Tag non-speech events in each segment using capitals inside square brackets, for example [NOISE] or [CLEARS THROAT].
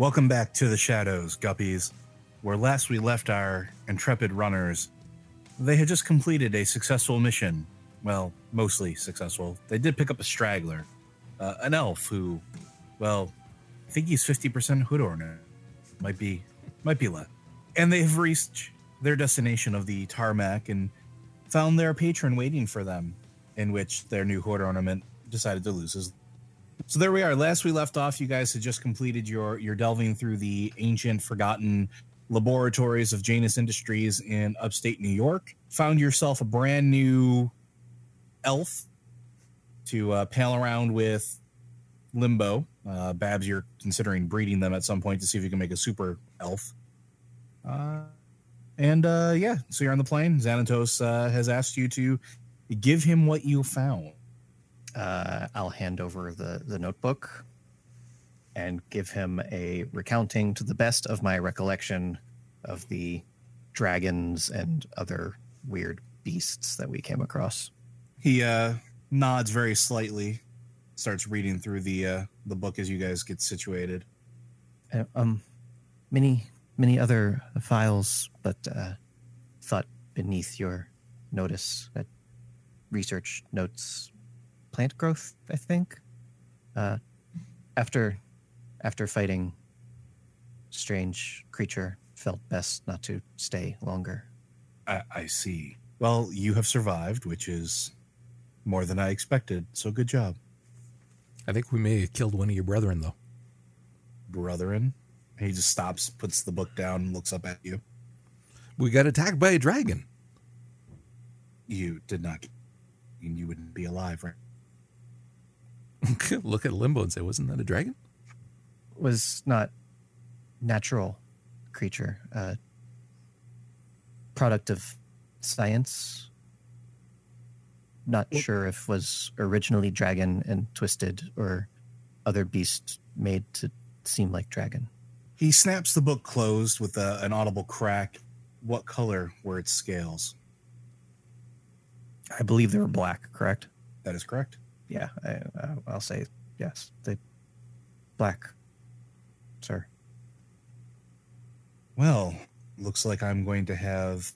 Welcome back to the shadows, guppies, where last we left our intrepid runners. They had just completed a successful mission. Well, mostly successful. They did pick up a straggler, uh, an elf who, well, I think he's fifty percent hood ornament. Might be, might be less. And they have reached their destination of the tarmac and found their patron waiting for them, in which their new hood ornament decided to lose his so there we are. Last we left off, you guys had just completed your your delving through the ancient, forgotten laboratories of Janus Industries in upstate New York. Found yourself a brand new elf to uh, pal around with Limbo. Uh, Babs, you're considering breeding them at some point to see if you can make a super elf. Uh, and uh, yeah, so you're on the plane. Xanatos uh, has asked you to give him what you found uh, I'll hand over the, the notebook and give him a recounting to the best of my recollection of the dragons and other weird beasts that we came across. He uh, nods very slightly, starts reading through the uh, the book as you guys get situated. Uh, um, many many other files, but uh, thought beneath your notice that research notes plant growth, I think. Uh, after after fighting strange creature, felt best not to stay longer. I, I see. Well, you have survived, which is more than I expected. So good job. I think we may have killed one of your brethren, though. Brethren? He just stops, puts the book down, and looks up at you. We got attacked by a dragon. You did not. You wouldn't be alive, right? [LAUGHS] Look at Limbo and say, wasn't that a dragon? Was not natural creature, uh, product of science. Not sure if was originally dragon and twisted or other beast made to seem like dragon. He snaps the book closed with a, an audible crack. What color were its scales? I believe they were black, correct? That is correct yeah, I, I'll say yes. The black, sir. Well, looks like I'm going to have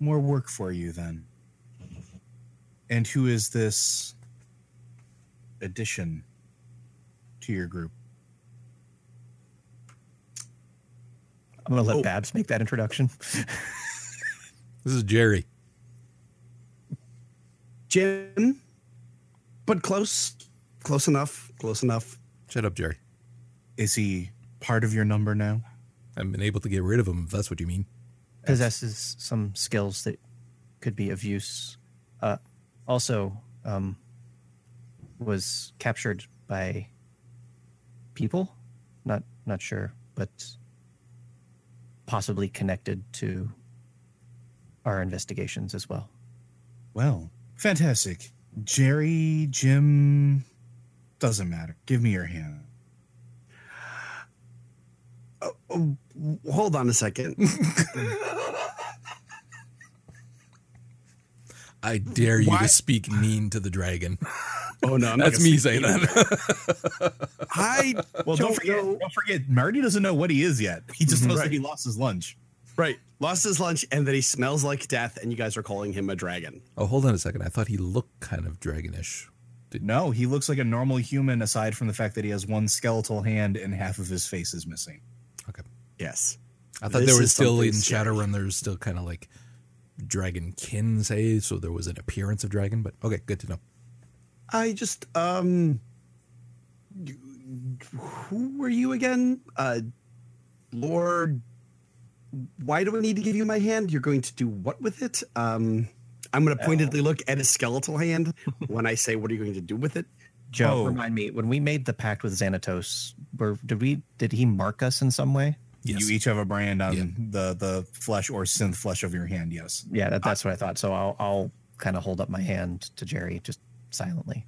more work for you then. And who is this addition to your group? I'm going to let oh. Babs make that introduction. [LAUGHS] this is Jerry. Jim but close, close enough, close enough. Shut up, Jerry. Is he part of your number now? I've been able to get rid of him. If that's what you mean. Possesses some skills that could be of use. Uh, also, um, was captured by people. Not not sure, but possibly connected to our investigations as well. Well, fantastic. Jerry, Jim, doesn't matter. Give me your hand. Oh, oh, hold on a second. [LAUGHS] I dare you Why? to speak mean to the dragon. Oh no, that's me saying that. [LAUGHS] I well, don't, don't forget. Know. Don't forget, Marty doesn't know what he is yet. He just mm-hmm. knows right. that he lost his lunch. Right. Lost his lunch and that he smells like death, and you guys are calling him a dragon. Oh, hold on a second. I thought he looked kind of dragonish. Did... No, he looks like a normal human, aside from the fact that he has one skeletal hand and half of his face is missing. Okay. Yes. I thought this there was still in Shadowrun, there's still kind of like dragon kin, say, so there was an appearance of dragon, but okay, good to know. I just, um, who were you again? Uh, Lord why do I need to give you my hand? You're going to do what with it? Um, I'm going to pointedly look at his skeletal hand when I say, "What are you going to do with it?" Joe, oh. remind me when we made the pact with Xanatos. Were, did we? Did he mark us in some way? Yes. You each have a brand on yeah. the the flesh or synth flesh of your hand. Yes. Yeah, that, that's what I thought. So I'll I'll kind of hold up my hand to Jerry just silently.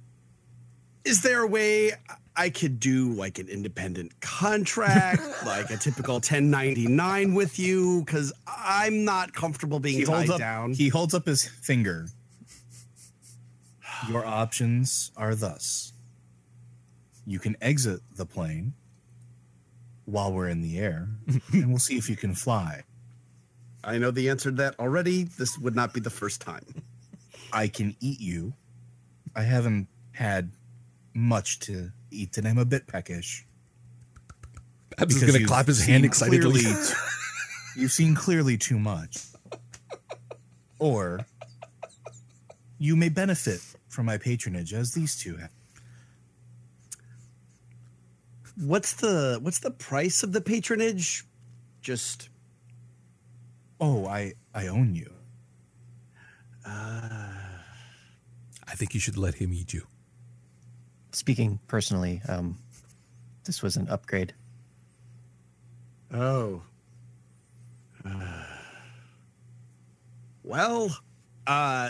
Is there a way I could do like an independent contract, [LAUGHS] like a typical 1099 with you? Because I'm not comfortable being he tied up, down. He holds up his finger. Your options are thus you can exit the plane, while we're in the air, [LAUGHS] and we'll see if you can fly. I know the answer to that already. This would not be the first time. I can eat you. I haven't had much to eat, and I'm a bit peckish. Because going to clap his hand excitedly. clearly- [LAUGHS] you've seen clearly too much. Or you may benefit from my patronage as these two have. What's the what's the price of the patronage? Just Oh, I I own you. I think you should let him eat you. Speaking personally, um, this was an upgrade. oh. well, uh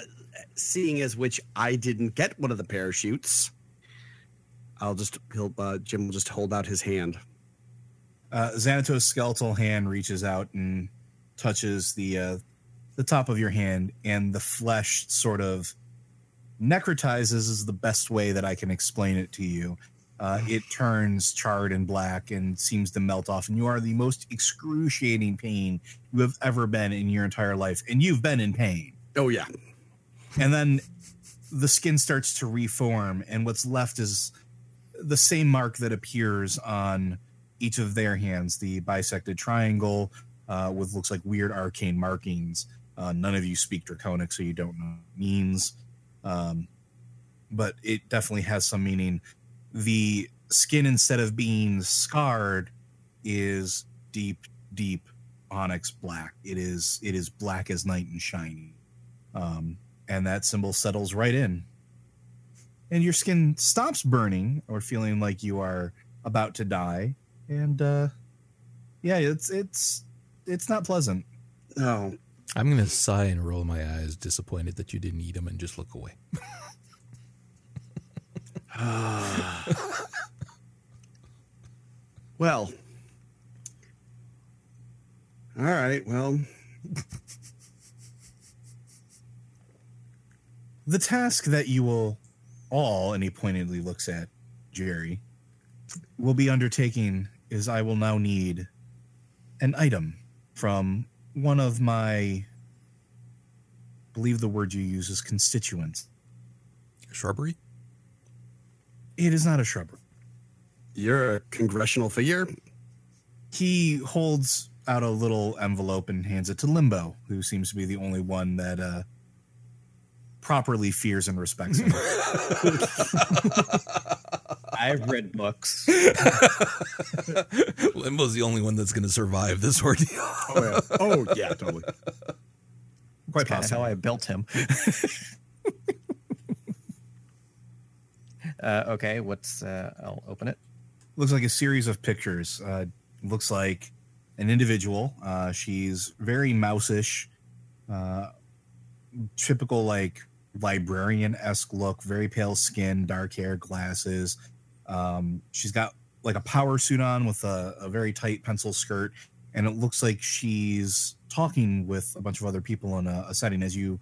seeing as which I didn't get one of the parachutes, I'll just he'll uh, Jim will just hold out his hand. Uh, Xanatos' skeletal hand reaches out and touches the uh, the top of your hand, and the flesh sort of necrotizes. Is the best way that I can explain it to you. Uh, it turns charred and black and seems to melt off, and you are the most excruciating pain you have ever been in your entire life, and you've been in pain. Oh yeah. and then the skin starts to reform and what's left is the same mark that appears on each of their hands the bisected triangle uh, with looks like weird arcane markings uh, none of you speak draconic so you don't know what it means um, but it definitely has some meaning the skin instead of being scarred is deep deep onyx black it is it is black as night and shiny um, and that symbol settles right in. And your skin stops burning or feeling like you are about to die. And uh, yeah, it's it's it's not pleasant. Oh. I'm going to sigh and roll my eyes, disappointed that you didn't eat them, and just look away. [LAUGHS] well. All right. Well, The task that you will all, and he pointedly looks at Jerry, will be undertaking is I will now need an item from one of my I believe the word you use is constituents. Shrubbery? It is not a shrubbery. you're a congressional figure. he holds out a little envelope and hands it to Limbo, who seems to be the only one that uh, properly fears and respects him. [LAUGHS] [LAUGHS] I've read books. [LAUGHS] Limbo's the only one that's going to survive this ordeal. Oh yeah. Oh yeah. Totally. Quite kind of how. I built him. [LAUGHS] uh, okay, what's? Uh, I'll open it. Looks like a series of pictures. Uh, looks like an individual. Uh, she's very mouseish, uh, typical like librarian esque look. Very pale skin, dark hair, glasses. Um, she's got like a power suit on with a, a very tight pencil skirt, and it looks like she's talking with a bunch of other people in a, a setting. As you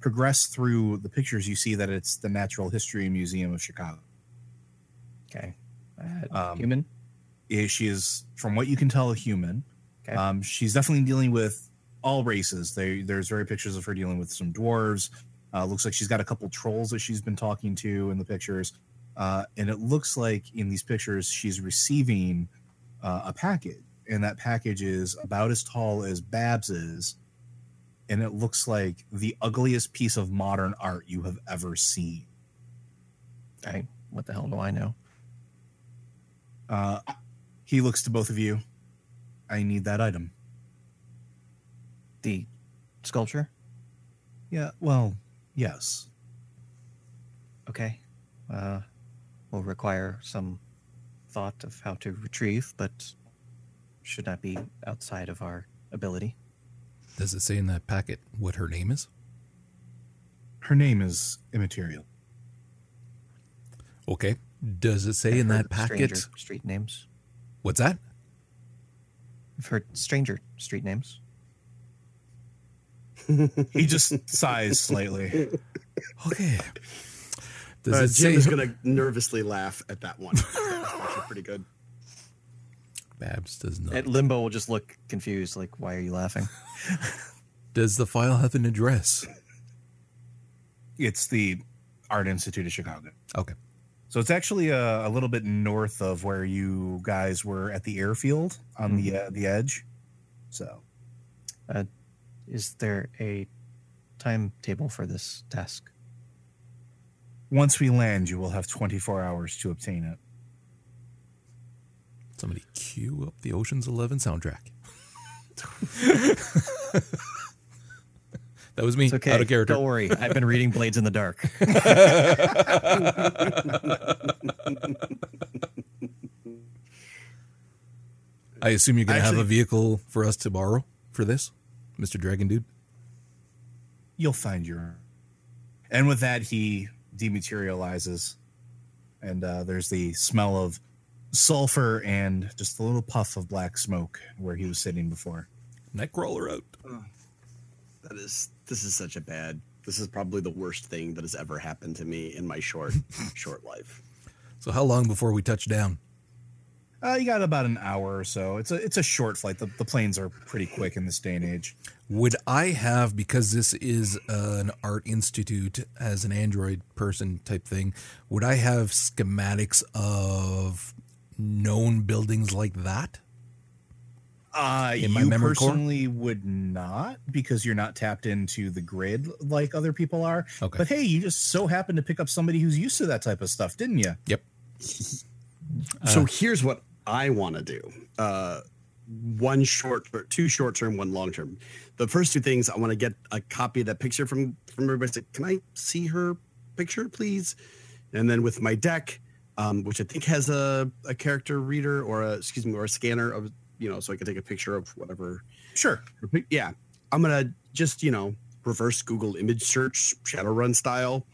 progress through the pictures, you see that it's the Natural History Museum of Chicago. Okay, uh, Um, human. is she is from what you can tell a human Okay. um, she's definitely dealing with all races there, there's very pictures of her dealing with some dwarves uh, looks like she's got a couple trolls that she's been talking to in the pictures uh, and it looks like in these pictures she's receiving uh, a package. And that package is about as tall as babs is. And it looks like the ugliest piece of modern art you have ever seen. I, what the hell do I know? uh, he looks to both of you. I need that item. The sculpture. Yeah, well, yes. Okay, uh, will require some thought of how to retrieve, but should not be outside of our ability. Does it say in that packet what her name is? Her name is immaterial. Okay. Does it say I've in that packet? stranger street names. What's that? I've heard stranger street names. He just sighs slightly. Okay. Does Uh, it Jim say is gonna nervously laugh at that one. That's pretty good. Babs does not. And Limbo will just look confused, like, why are you laughing? Does the file have an address? It's the Art Institute of Chicago. Okay. So it's actually a, a little bit north of where you guys were at the airfield on the uh, the edge. So Is there a timetable for this task? Once we land, you will have 24 hours to obtain it. Somebody cue up the Ocean's Eleven soundtrack. [LAUGHS] that was me. It's okay. Out of character. Don't worry. I've been reading Blades in the Dark. I assume you're going to have a vehicle for us to borrow for this, Mr. Dragon Dude. You'll find your. And with that, he dematerializes, and uh, there's the smell of sulfur and just a little puff of black smoke where he was sitting before. Nightcrawler out. That is this is such a bad. This is probably the worst thing that has ever happened to me in my short [LAUGHS] short life. So how long before we touch down? Uh, you got about an hour or so. It's a it's a short flight. The, the planes are pretty quick in this day and age. Would I have because this is an art institute as an Android person type thing? Would I have schematics of known buildings like that? Uh, In my you memory core? personally would not because you're not tapped into the grid like other people are. Okay. But hey, you just so happened to pick up somebody who's used to that type of stuff, didn't you? Yep. [LAUGHS] so here's what I want to do. Uh, one short, two short term, one long term. The first two things, I want to get a copy of that picture from from everybody. Say, Can I see her picture, please? And then with my deck, um, which I think has a, a character reader or a excuse me or a scanner of you know, so I can take a picture of whatever Sure. yeah i'm gonna just you know reverse google image search shadowrun style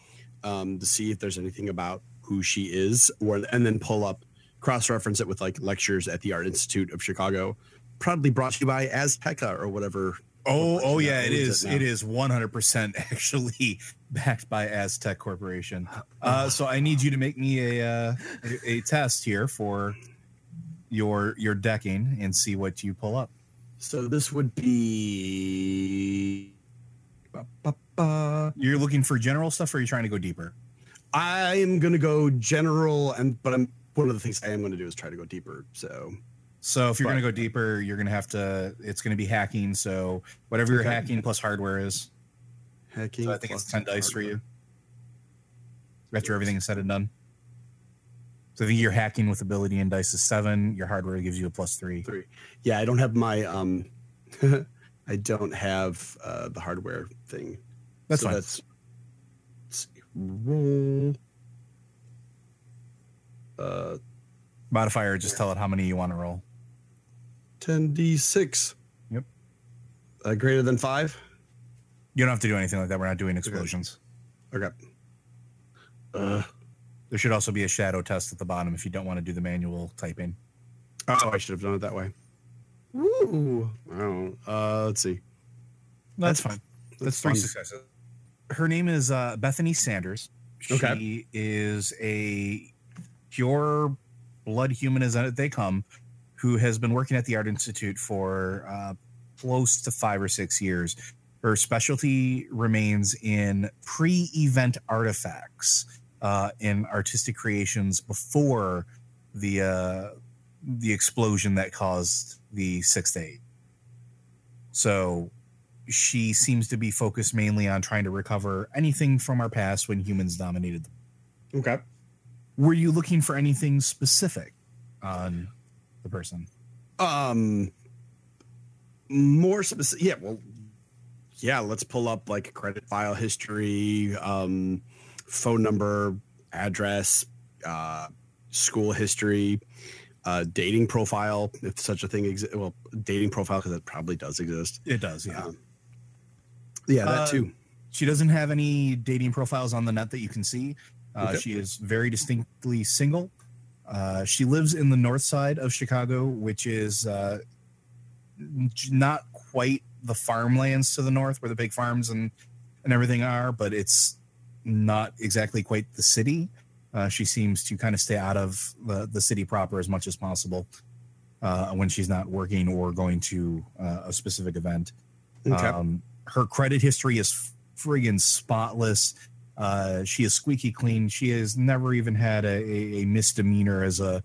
um, to see if there's anything about who she is or and then pull up cross-reference it with like lectures at the art institute of chicago proudly brought to you by azteca or whatever Oh, oh yeah, it is it? It is 100% [LAUGHS] actually backed by Aztec Corporation. [SIGHS] Uh, so I need you to make me a, uh, a a test here for your your decking and see what you pull up. so this would be. You're looking for general stuff, or are you trying to go deeper? i am gonna go general and but i'm one of the things i am going to do is try to go deeper so So if you're going to go deeper, you're going to have to. It's going to be hacking. So whatever your hacking plus hardware is, hacking so I think it's ten dice for you. After everything is said and done. So I think your hacking with ability and dice is seven. Your hardware gives you a plus three. three. Yeah, I don't have my um [LAUGHS] I don't have uh the hardware thing. That's So fine. That's let's see, roll. Uh Modifier, just tell it how many you want to roll. 10d6. Yep. Uh, greater than 5. You don't have to do anything like that. We're not doing explosions. Okay. Uh There should also be a shadow test at the bottom if you don't want to do the manual typing. oh, I should have done it that way. Woo. Oh, uh let's see. That's fine. That's three fun. successes. Her name is uh, Bethany Sanders. She Okay. is a pure blood human as they come, who has been working at the Art Institute for uh, close to five or six years. Her specialty remains in pre-event artifacts uh, in artistic creations before the uh, the explosion that caused the sixth eight. So she seems to be focused mainly on trying to recover anything from our past when humans dominated. them. Okay. Were you looking for anything specific on the person? Um more specific yeah, well yeah, let's pull up like credit file history, um phone number, address, uh school history, uh dating profile if such a thing exists. Well, dating profile because it probably does exist. It does, Um, yeah, that Uh, too. She doesn't have any dating profiles on the net that you can see. Uh. She is very distinctly single. Uh, she lives in the north side of Chicago, which is uh, not quite the farmlands to the north where the big farms and, and everything are, but it's not exactly quite the city. Uh, she seems to kind of stay out of the, the city proper as much as possible. uh, when she's not working or going to uh, a specific event. Okay. Um, her credit history is friggin' spotless. Uh, she is squeaky clean. She has never even had a, a, a misdemeanor as a,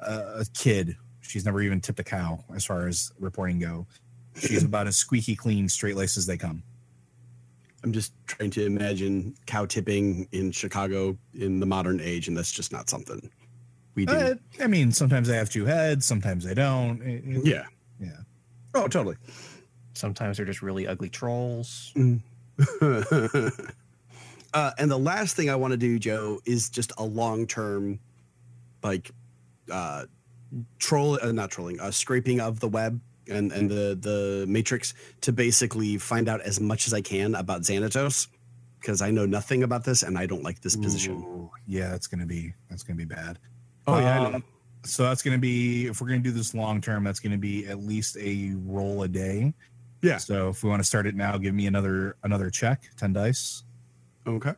a a kid. She's never even tipped a cow, as far as reporting go. She's about as squeaky clean, straight laced as they come. I'm just trying to imagine cow tipping in Chicago in the modern age, and that's just not something we do. Uh, I mean, sometimes they have two heads, sometimes they don't. It- it- yeah. yeah. Oh, totally. Sometimes they're just really ugly trolls. [LAUGHS] uh, and the last thing I want to do, Joe, is just a long term, like, uh, troll, uh, not trolling, uh, scraping of the web and, and the, the matrix to basically find out as much as I can about Xanatos because I know nothing about this and I don't like this position. Ooh, yeah, that's gonna be that's gonna be bad. Oh, yeah. Um, So that's gonna be if we're gonna do this long term, that's gonna be at least a roll a day. Yeah. So if we want to start it now, give me another another check, ten dice. Okay.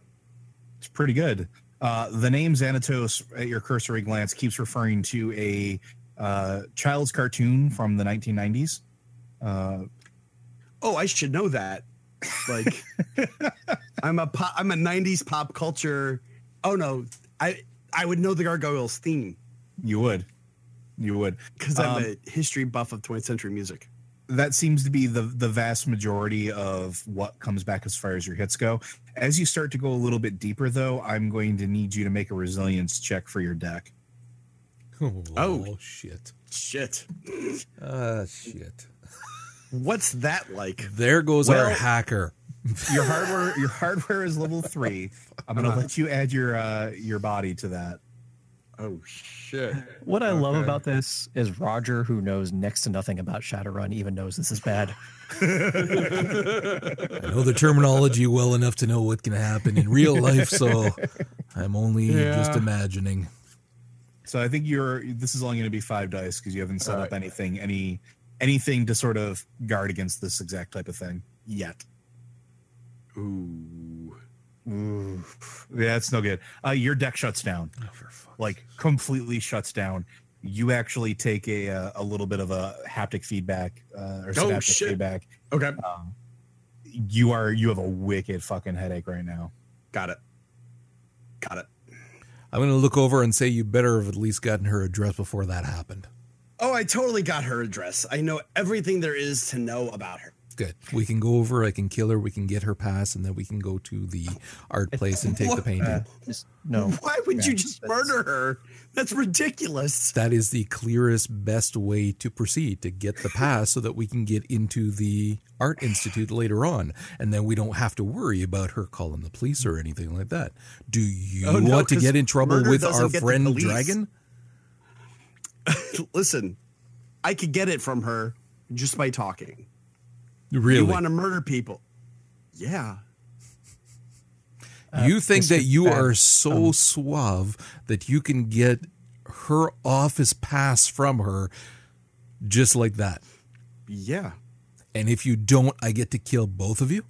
It's pretty good. Uh, the name Xanatos at your cursory glance keeps referring to a uh, child's cartoon from the 1990s. Uh, Oh, I should know that. Like, [LAUGHS] I'm a pop, I'm a '90s pop culture. Oh no, I I would know the Gargoyles theme you would, you would. because I'm Um, a history buff of 20th century music. That seems to be the the vast majority of what comes back as far as your hits go. As you start to go a little bit deeper, though, I'm going to need you to make a resilience check for your deck. Oh, Oh. shit. Shit, Ah, shit. what's that like? There goes our hacker. Your hardware your hardware is level three. I'm going [LAUGHS] to let you add your uh, your body to that. Oh shit! What I love about this is Roger, who knows next to nothing about Shadowrun, even knows this is bad. [LAUGHS] I know the terminology well enough to know what can happen in real life, so I'm only just imagining. So I think you're. This is only going to be five dice because you haven't set All up right. anything any anything to sort of guard against this exact type of thing yet. Ooh. Ooh, yeah, it's no good. Uh, your deck shuts down. Oh, for fuck's like completely shuts down. You actually take a a, a little bit of a haptic feedback uh, or synaptic shit. feedback. Okay, Um, you are you have a wicked fucking headache right now. got it. Got it. I'm going to look over and say you better have at least gotten her address before that happened. Oh, I totally got her address. I know everything there is to know about her. Good. We can go over. I can kill her. We can get her pass, and then we can go to the art place and take the painting. Uh, just no. [LAUGHS] Why would Yeah, you just that's- murder her? That's ridiculous. that is the clearest, best way to proceed to get the pass so that we can get into the art institute later on. And then we don't have to worry about her calling the police or anything like that. Do you Oh, no, want to get in trouble with our friend. Dragon? [LAUGHS] Listen, I could get it from her just by talking. Really? You You, want to murder people? Yeah. [LAUGHS] Uh, think Mr. that you Bad, are so um, suave that you can get her office pass from her just like that? Yeah. And if you don't, I get to kill both of you?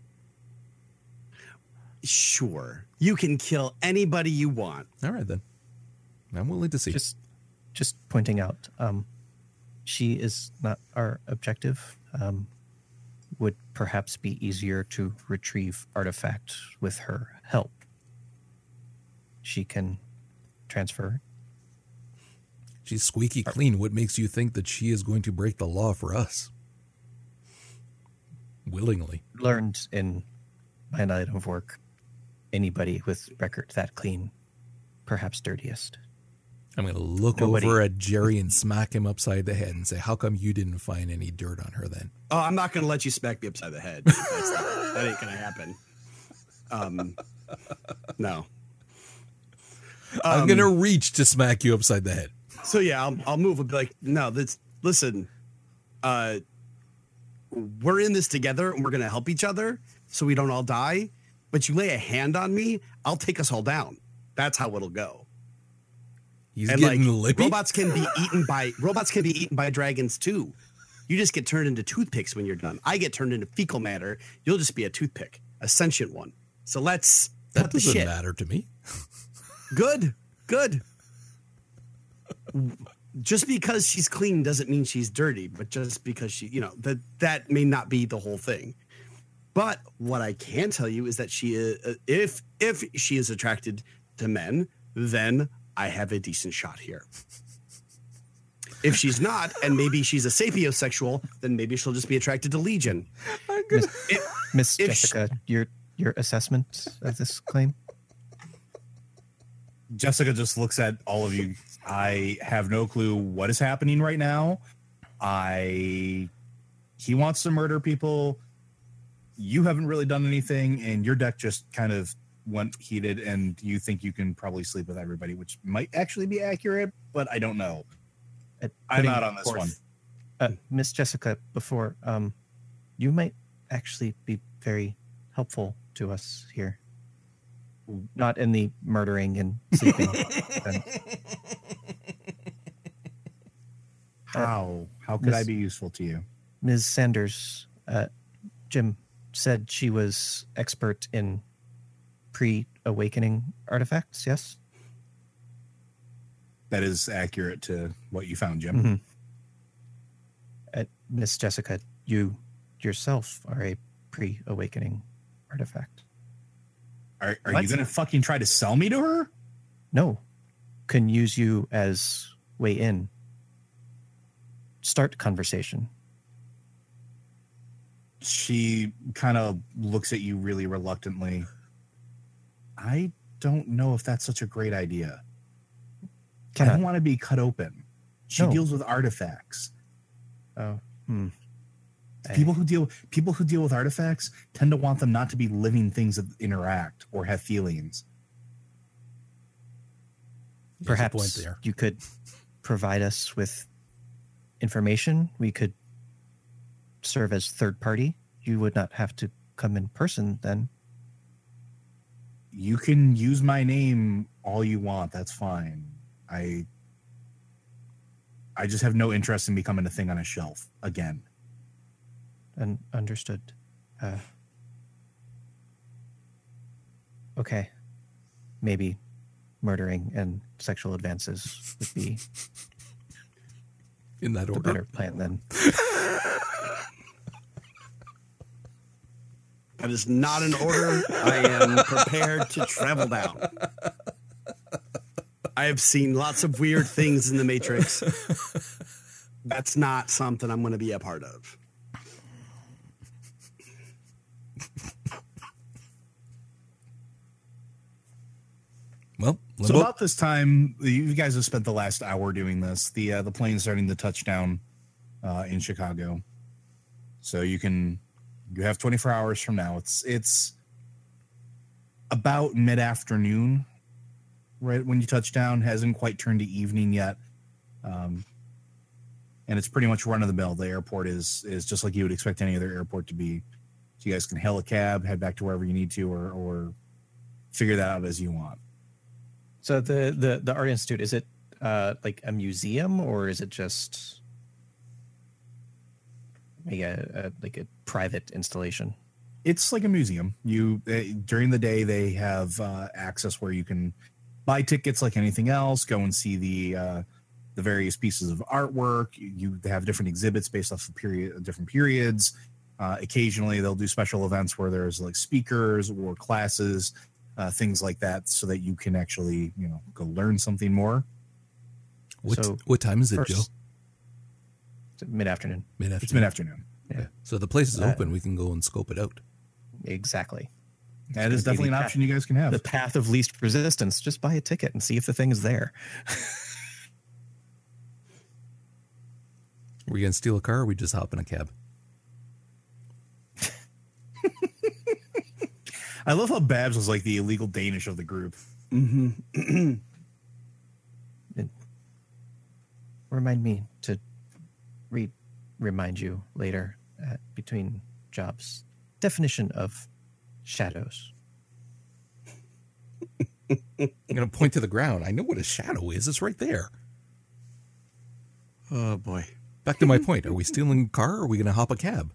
Sure. You can kill anybody you want. All right, then. I'm willing to see. Just, just pointing out, um, she is not our objective. Um, would perhaps be easier to retrieve artifacts with her help. She can transfer. She's squeaky clean. What makes you think that she is going to break the law for us? Willingly. Learned in my night of work, anybody with record that clean, perhaps dirtiest. I'm going to look Nobody- over at Jerry and smack him upside the head and say, How come you didn't find any dirt on her then? Oh, I'm not going to let you smack me upside the head. Not, that ain't going to happen. Um, no. I'm Um, going to reach to smack you upside the head. So yeah, I'll, I'll move and be like, no, that's listen. Uh, we're in this together, and we're gonna help each other, so we don't all die. But you lay a hand on me, I'll take us all down. That's how it'll go. He's and getting like lippy. robots can be [LAUGHS] eaten by robots can be eaten by dragons too. You just get turned into toothpicks when you're done. I get turned into fecal matter. You'll just be a toothpick, a sentient one. So let's that doesn't shit. matter to me. Good, good. just because she's clean doesn't mean she's dirty, but just because she, you know, that that may not be the whole thing. But what I can tell you is that she is, uh, if if she is attracted to men, then I have a decent shot here. If she's not, and maybe she's a sapiosexual, then maybe she'll just be attracted to Legion. Miss, It- Miss if sh- Jessica, your your assessment of this claim? Jessica just looks at all of you. I have no clue what is happening right now. I he wants to murder people. You haven't really done anything, and your deck just kind of went heated, and you think you can probably sleep with everybody, which might actually be accurate, but I don't know. At I'm putting not on this forth- one. Uh, Miss Jessica, before um, you might actually be very helpful to us here. Not in the murdering and [LAUGHS] sleeping. [LAUGHS] How how could I be useful to you? Ms. Sanders, uh, Jim said she was expert in pre-awakening artifacts. Yes. That is accurate to what you found, Jim. Mhm. Uh, Miss Jessica, you yourself are a pre-awakening artifact. Are, are What? you gonna fucking try to sell me to her? No, can use you as way in. Start conversation. she kind of looks at you really reluctantly. I don't know if that's such a great idea. Can I don't want to be cut open. She No. deals with artifacts. Oh, hmm. Eh, People who deal people who deal with artifacts tend to want them not to be living things that interact or have feelings. Perhaps there. you could provide us with information. We could serve as third party. You would not have to come in person then. You can use my name all you want. That's fine. I I just have no interest in becoming a thing on a shelf again. And understood. Uh, okay, maybe murdering and sexual advances would be In that the order. better plan then. [LAUGHS] That is not an order I am prepared to travel down. I have seen lots of weird things in the Matrix. That's not something I'm going to be a part of. Well, So about this time, you guys have spent the last hour doing this. The uh, the plane's starting to touch down uh, in Chicago, so you can you have 24 hours from now. It's it's about mid afternoon, right when you touch down. Hasn't quite turned to evening yet, um, and it's pretty much run of the mill. The airport is is just like you would expect any other airport to be. So you guys can hail a cab, head back to wherever you need to, or or figure that out as you want. So the the the art institute is it uh, like a museum or is it just a, a like a private installation? it's like a museum. You uh, during the day they have uh, access where you can buy tickets like anything else. Go and see the uh, the various pieces of artwork. You, you have different exhibits based off of period different periods. Uh, occasionally they'll do special events where there's like speakers or classes, uh, things like that, so that you can actually you know go learn something more. what, so what time is it, Joe? Mid afternoon. Mid It's mid afternoon. Yeah. So the place is Uh, open. We can go and scope it out. Exactly. That is definitely an path- option you guys can have. The path of least resistance. Just buy a ticket and see if the thing is there. [LAUGHS] Are we gonna steal a car or we just hop in a cab? [LAUGHS] I love how Babs was like the illegal Danish of the group. Mm-hmm. [CLEARS THROAT] Remind me to re remind you later uh, between jobs. Definition of shadows. I'm gonna point to the ground. I know what a shadow is. It's right there. Oh boy. Back to my [LAUGHS] point. Are we stealing a car or are we gonna hop a cab?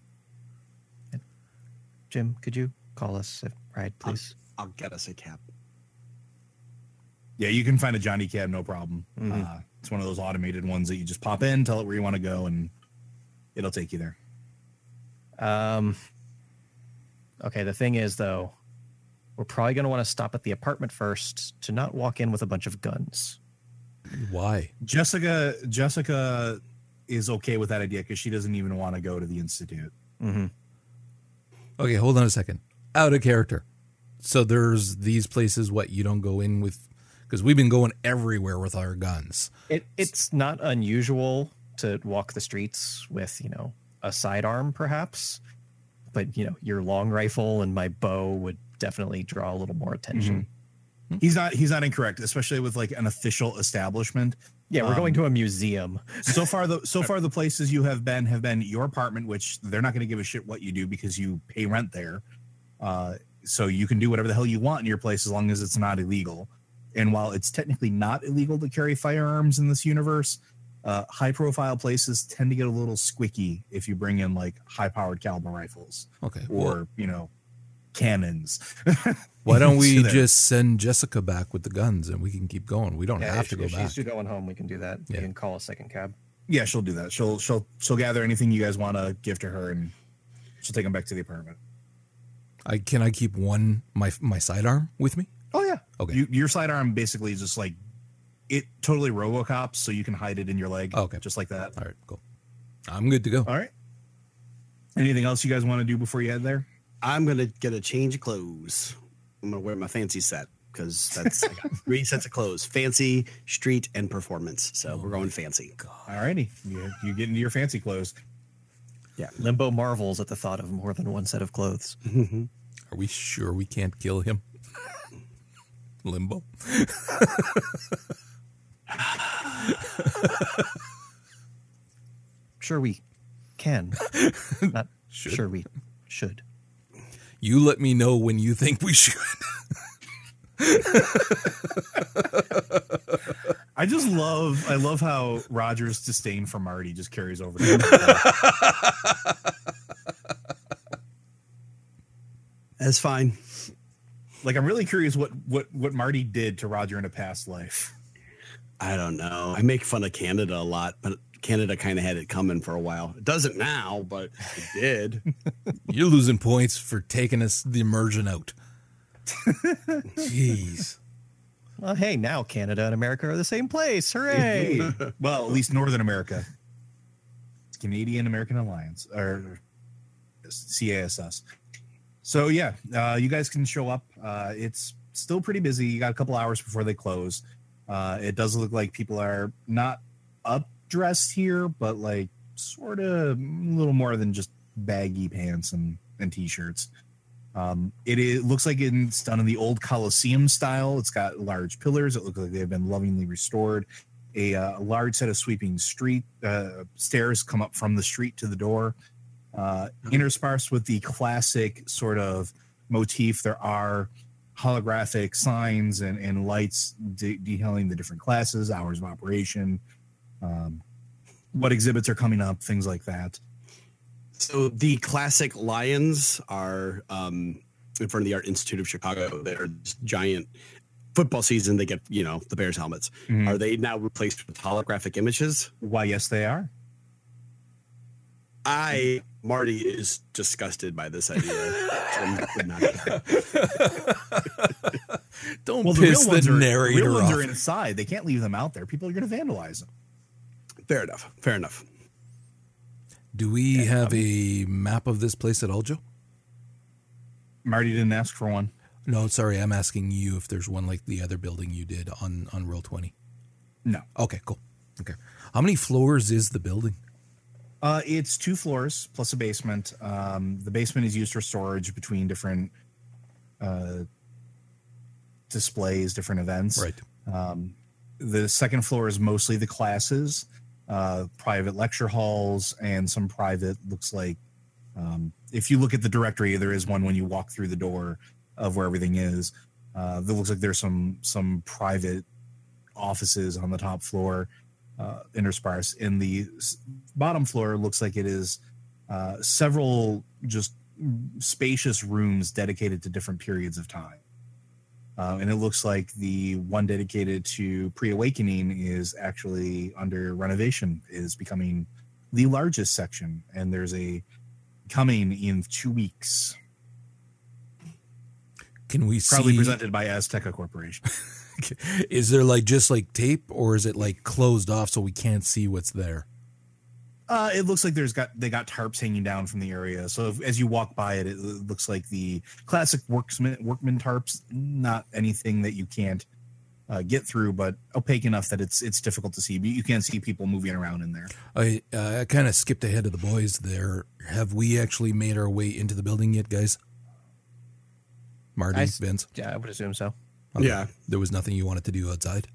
Jim, could you call us a ride, please? I'll get us a cab. Yeah, you can find a Johnny cab, no problem. Mhm. Uh, It's one of those automated ones that you just pop in, tell it where you want to go, and it'll take you there. Um. Okay. The thing is, though, we're probably going to want to stop at the apartment first to not walk in with a bunch of guns. Why? Jessica Jessica is okay with that idea because she doesn't even want to go to the institute. Mm-hmm. Okay, hold on a second. Out of character. So there's these places what you don't go in with because we've been going everywhere with our guns. It it's not unusual to walk the streets with you know a sidearm, perhaps, but you know your long rifle and my bow would definitely draw a little more attention. He's not he's not incorrect, especially with like an official establishment. Yeah, we're Um, going to a museum. [LAUGHS] So far the so far the places you have been have been your apartment, which they're not going to give a shit what you do because you pay rent there. Uh, so you can do whatever the hell you want in your place as long as it's not illegal. And while it's technically not illegal to carry firearms in this universe, uh, high profile places tend to get a little squicky if you bring in like high powered caliber rifles Okay. or well, you know cannons. why [LAUGHS] don't we to just send Jessica back with the guns and we can keep going? We don't Yeah, have to go if back. she's going home, we can do that. Yeah. We can call a second cab. Yeah, she'll do that. She'll she'll she'll gather anything you guys want to give to her, and she'll take them back to the apartment. I can I keep one my my sidearm with me? Oh yeah. Okay. You, your sidearm basically is just like it totally RoboCops, so you can hide it in your leg. Oh, okay. Just like that. All right, cool. I'm good to go. All right. Anything else you guys want to do before you head there? I'm gonna get a change of clothes. I'm gonna wear my fancy set because that's I got three sets of clothes: fancy, street, and performance. So we're going fancy. All righty. You, you get into your fancy clothes. Yeah, Limbo marvels at the thought of more than one set of clothes. Mm-hmm. Are we sure we can't kill him? Limbo. [LAUGHS] Sure, we can. [LAUGHS] Not Should. sure we should. You let me know when you think we should. [LAUGHS] I just love I love how Roger's disdain for Marty just carries over. To That's fine. Like I'm really curious what what what Marty did to Roger in a past life. I don't know. I make fun of Canada a lot, but Canada kind of had it coming for a while. It doesn't now, but it did. [LAUGHS] You're losing points for taking us the immersion out. [LAUGHS] Jeez. Well, hey, now Canada and America are the same place. Hooray! [LAUGHS] well, at least Northern America. Canadian American Alliance or CASS. So yeah, uh, you guys can show up. Uh, it's still pretty busy. You got a couple hours before they close. Uh, it does look like people are not up dressed here, but like sort of a little more than just baggy pants and, and t-shirts. Um, it is, looks like it's done in the old Colosseum style. It's got large pillars. It looks like they've been lovingly restored. A, uh, large set of sweeping street uh, stairs come up from the street to the door. Uh, interspersed with the classic sort of motif, there are holographic signs and, and lights de- detailing the different classes, hours of operation, um, what exhibits are coming up, things like that. So the classic lions are um, in front of the Art Institute of Chicago. They're just giant. Football season, they get you know the Bears helmets. Mhm. Are they now replaced with holographic images? Why, yes, they are. I Marty is disgusted by this idea. [LAUGHS] Don't Well, the piss real ones, the are, narrator real ones off. are inside. They can't leave them out there. People are going to vandalize them. fair enough. Fair enough. Do we have a map of this place at all, Joe? Marty didn't ask for one. No, sorry, I'm asking you if there's one like the other building you did on on roll twenty. No. Okay, cool. Okay, how many floors is the building? Uh, it's two floors plus a basement. Um, the basement is used for storage between different uh, displays, different events. Right. Um, the second floor is mostly the classes, uh, private lecture halls, and some private. Looks like um, if you look at the directory, there is one when you walk through the door of where everything is. Uh, there looks like there's some some private offices on the top floor, uh, interspersed. In the bottom floor, looks like it is uh, several just spacious rooms dedicated to different periods of time. Uh, and it looks like the one dedicated to pre-awakening is actually under renovation, is becoming the largest section, and there's a coming in two weeks, Can we probably see? presented by Azteca Corporation. [LAUGHS] [LAUGHS] Is there like just like tape, or is it like closed off so we can't see what's there? Uh, it looks like there's got they got tarps hanging down from the area. So if, as you walk by it, it looks like the classic worksman workman tarps. Not anything that you can't uh, get through, but opaque enough that it's it's difficult to see. But you can't see people moving around in there. I uh, I kind of skipped ahead of the boys there. Have we actually made our way into the building yet, guys? Marty, I s- Vince. Yeah, I would assume so. Okay. Yeah. There was nothing you wanted to do outside.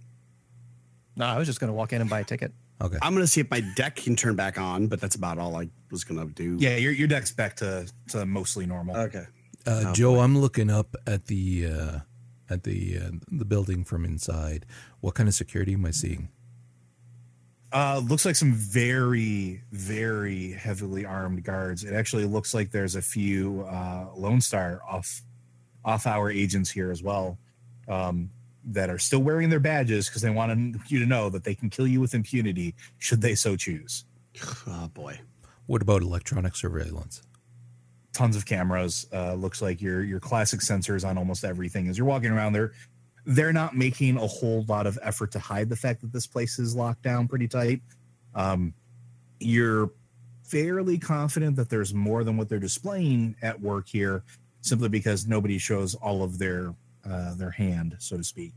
No, I was just going to walk in and buy a ticket. Okay. I'm gonna see if my deck can turn back on, but that's about all I was gonna do. Yeah, your your deck's back to to mostly normal. Okay. Uh, Oh, Joe, I'm looking up at the uh, at the uh, the building from inside. What kind of security am I seeing? Uh, looks like some very, very heavily armed guards. It actually looks like there's a few uh, Lone Star off off hour agents here as well um, that are still wearing their badges because they want you to know that they can kill you with impunity should they so choose. Oh boy. What about electronic surveillance? Tons of cameras. Uh, looks like your your classic sensors on almost everything. As you're walking around there, they're not making a whole lot of effort to hide the fact that this place is locked down pretty tight. Um, you're fairly confident that there's more than what they're displaying at work here, simply because nobody shows all of their uh, their hand, so to speak.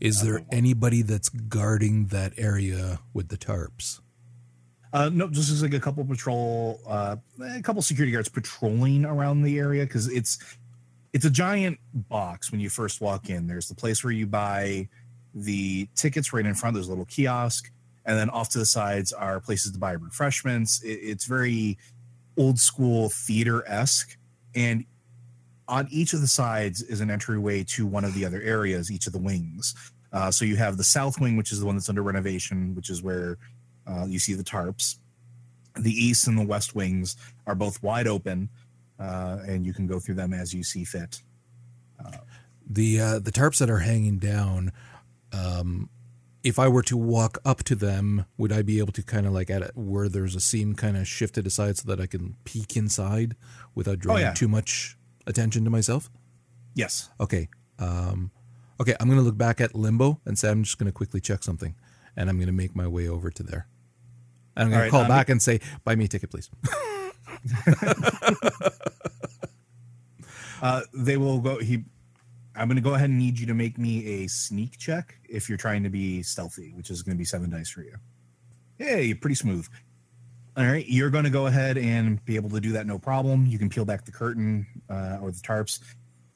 Is there anybody that's guarding that area with the tarps? Uh, no, just like a couple patrol, uh, a couple security guards patrolling around the area because it's it's a giant box when you first walk in. There's the place where you buy the tickets right in front. There's a little kiosk, and then off to the sides are places to buy refreshments. It, it's very old school theater esque, and on each of the sides is an entryway to one of the other areas, each of the wings. Uh, so you have the south wing, which is the one that's under renovation, which is where uh, you see the tarps. The east and the west wings are both wide open, uh, and you can go through them as you see fit. The uh, the tarps that are hanging down. Um, if I were to walk up to them, would I be able to kind of like at where there's a seam kind of shifted aside so that I can peek inside without drawing yeah. too much attention to myself? Yes. Okay. Um, okay, I'm going to look back at Limbo and say I'm just going to quickly check something, and I'm going to make my way over to there. And I'm going All to call um, back and say, "Buy me a ticket, please." [LAUGHS] Uh, they will go. He. I'm going to go ahead and need you to make me a sneak check if you're trying to be stealthy, which is going to be seven dice for you. Hey, pretty smooth. All right, you're going to go ahead and be able to do that no problem. You can peel back the curtain uh, or the tarps,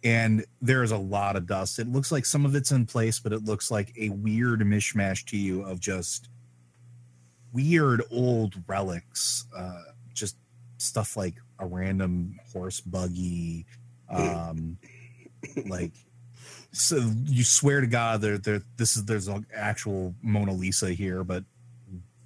and there is a lot of dust. It looks like some of it's in place, but it looks like a weird mishmash to you of just weird old relics, uh, just stuff like a random horse buggy, um, like so you swear to God there there this is there's an actual Mona Lisa here, but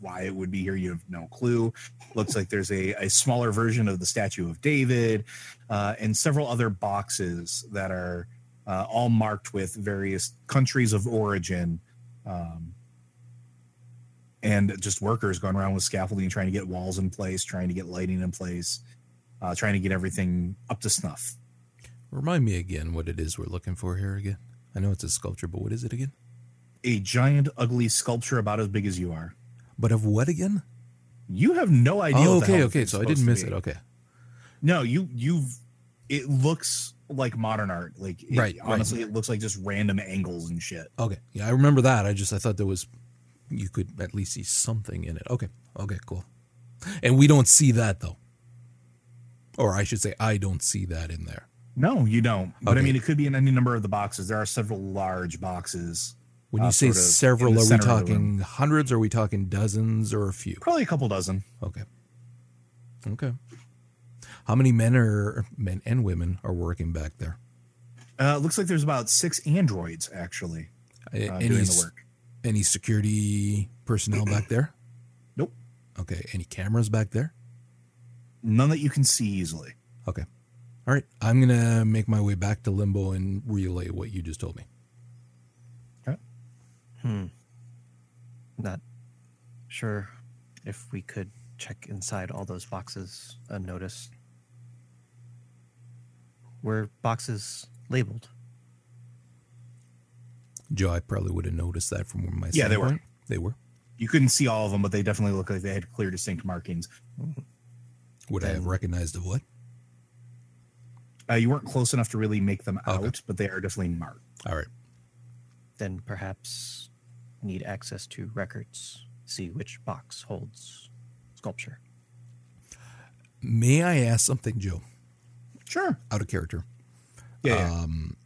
why it would be here you have no clue. Looks like there's a, a smaller version of the statue of David, uh, and several other boxes that are uh, all marked with various countries of origin. Um, and just workers going around with scaffolding, trying to get walls in place, trying to get lighting in place, uh, trying to get everything up to snuff. Remind me again what it is we're looking for here again. I know it's a sculpture, but what is it again? A giant, ugly sculpture about as big as you are. But of what again? You have no idea. Oh, okay, okay. So I didn't miss it. Okay. No, you you've. It looks like modern art. Like it- Right, right. honestly, it looks like just random angles and shit. Okay. Yeah, I remember that. I just I thought there was you could at least see something in it. Okay. Okay, cool. And we don't see that though. Or I should say I don't see that in there. No, you don't. But I mean, it could be in any number of the boxes. There are several large boxes. When you Uh, say several, are we center of the talking hundreds? Or are we talking dozens or a few? Probably a couple dozen. Okay. Okay. How many men are men and women are working back there? Uh, looks like there's about six androids actually Uh, uh, any doing the work. any security personnel back there? [CLEARS THROAT] Nope. Okay. Any cameras back there? None that you can see easily. Okay. All right, I'm gonna make my way back to Limbo and relay what you just told me. Hmm. Not sure if we could check inside all those boxes unnoticed. Were boxes labeled? Joe, I probably would have noticed that from my Yeah, they were. standpoint. They were. You couldn't see all of them, but they definitely looked like they had clear, distinct markings. Would I have recognized of what? Uh, you weren't close enough to really make them out, but they are definitely marked. All right. Then perhaps need access to records, see which box holds sculpture. May I ask something, Joe? Sure. Out of character. Yeah. yeah. Um,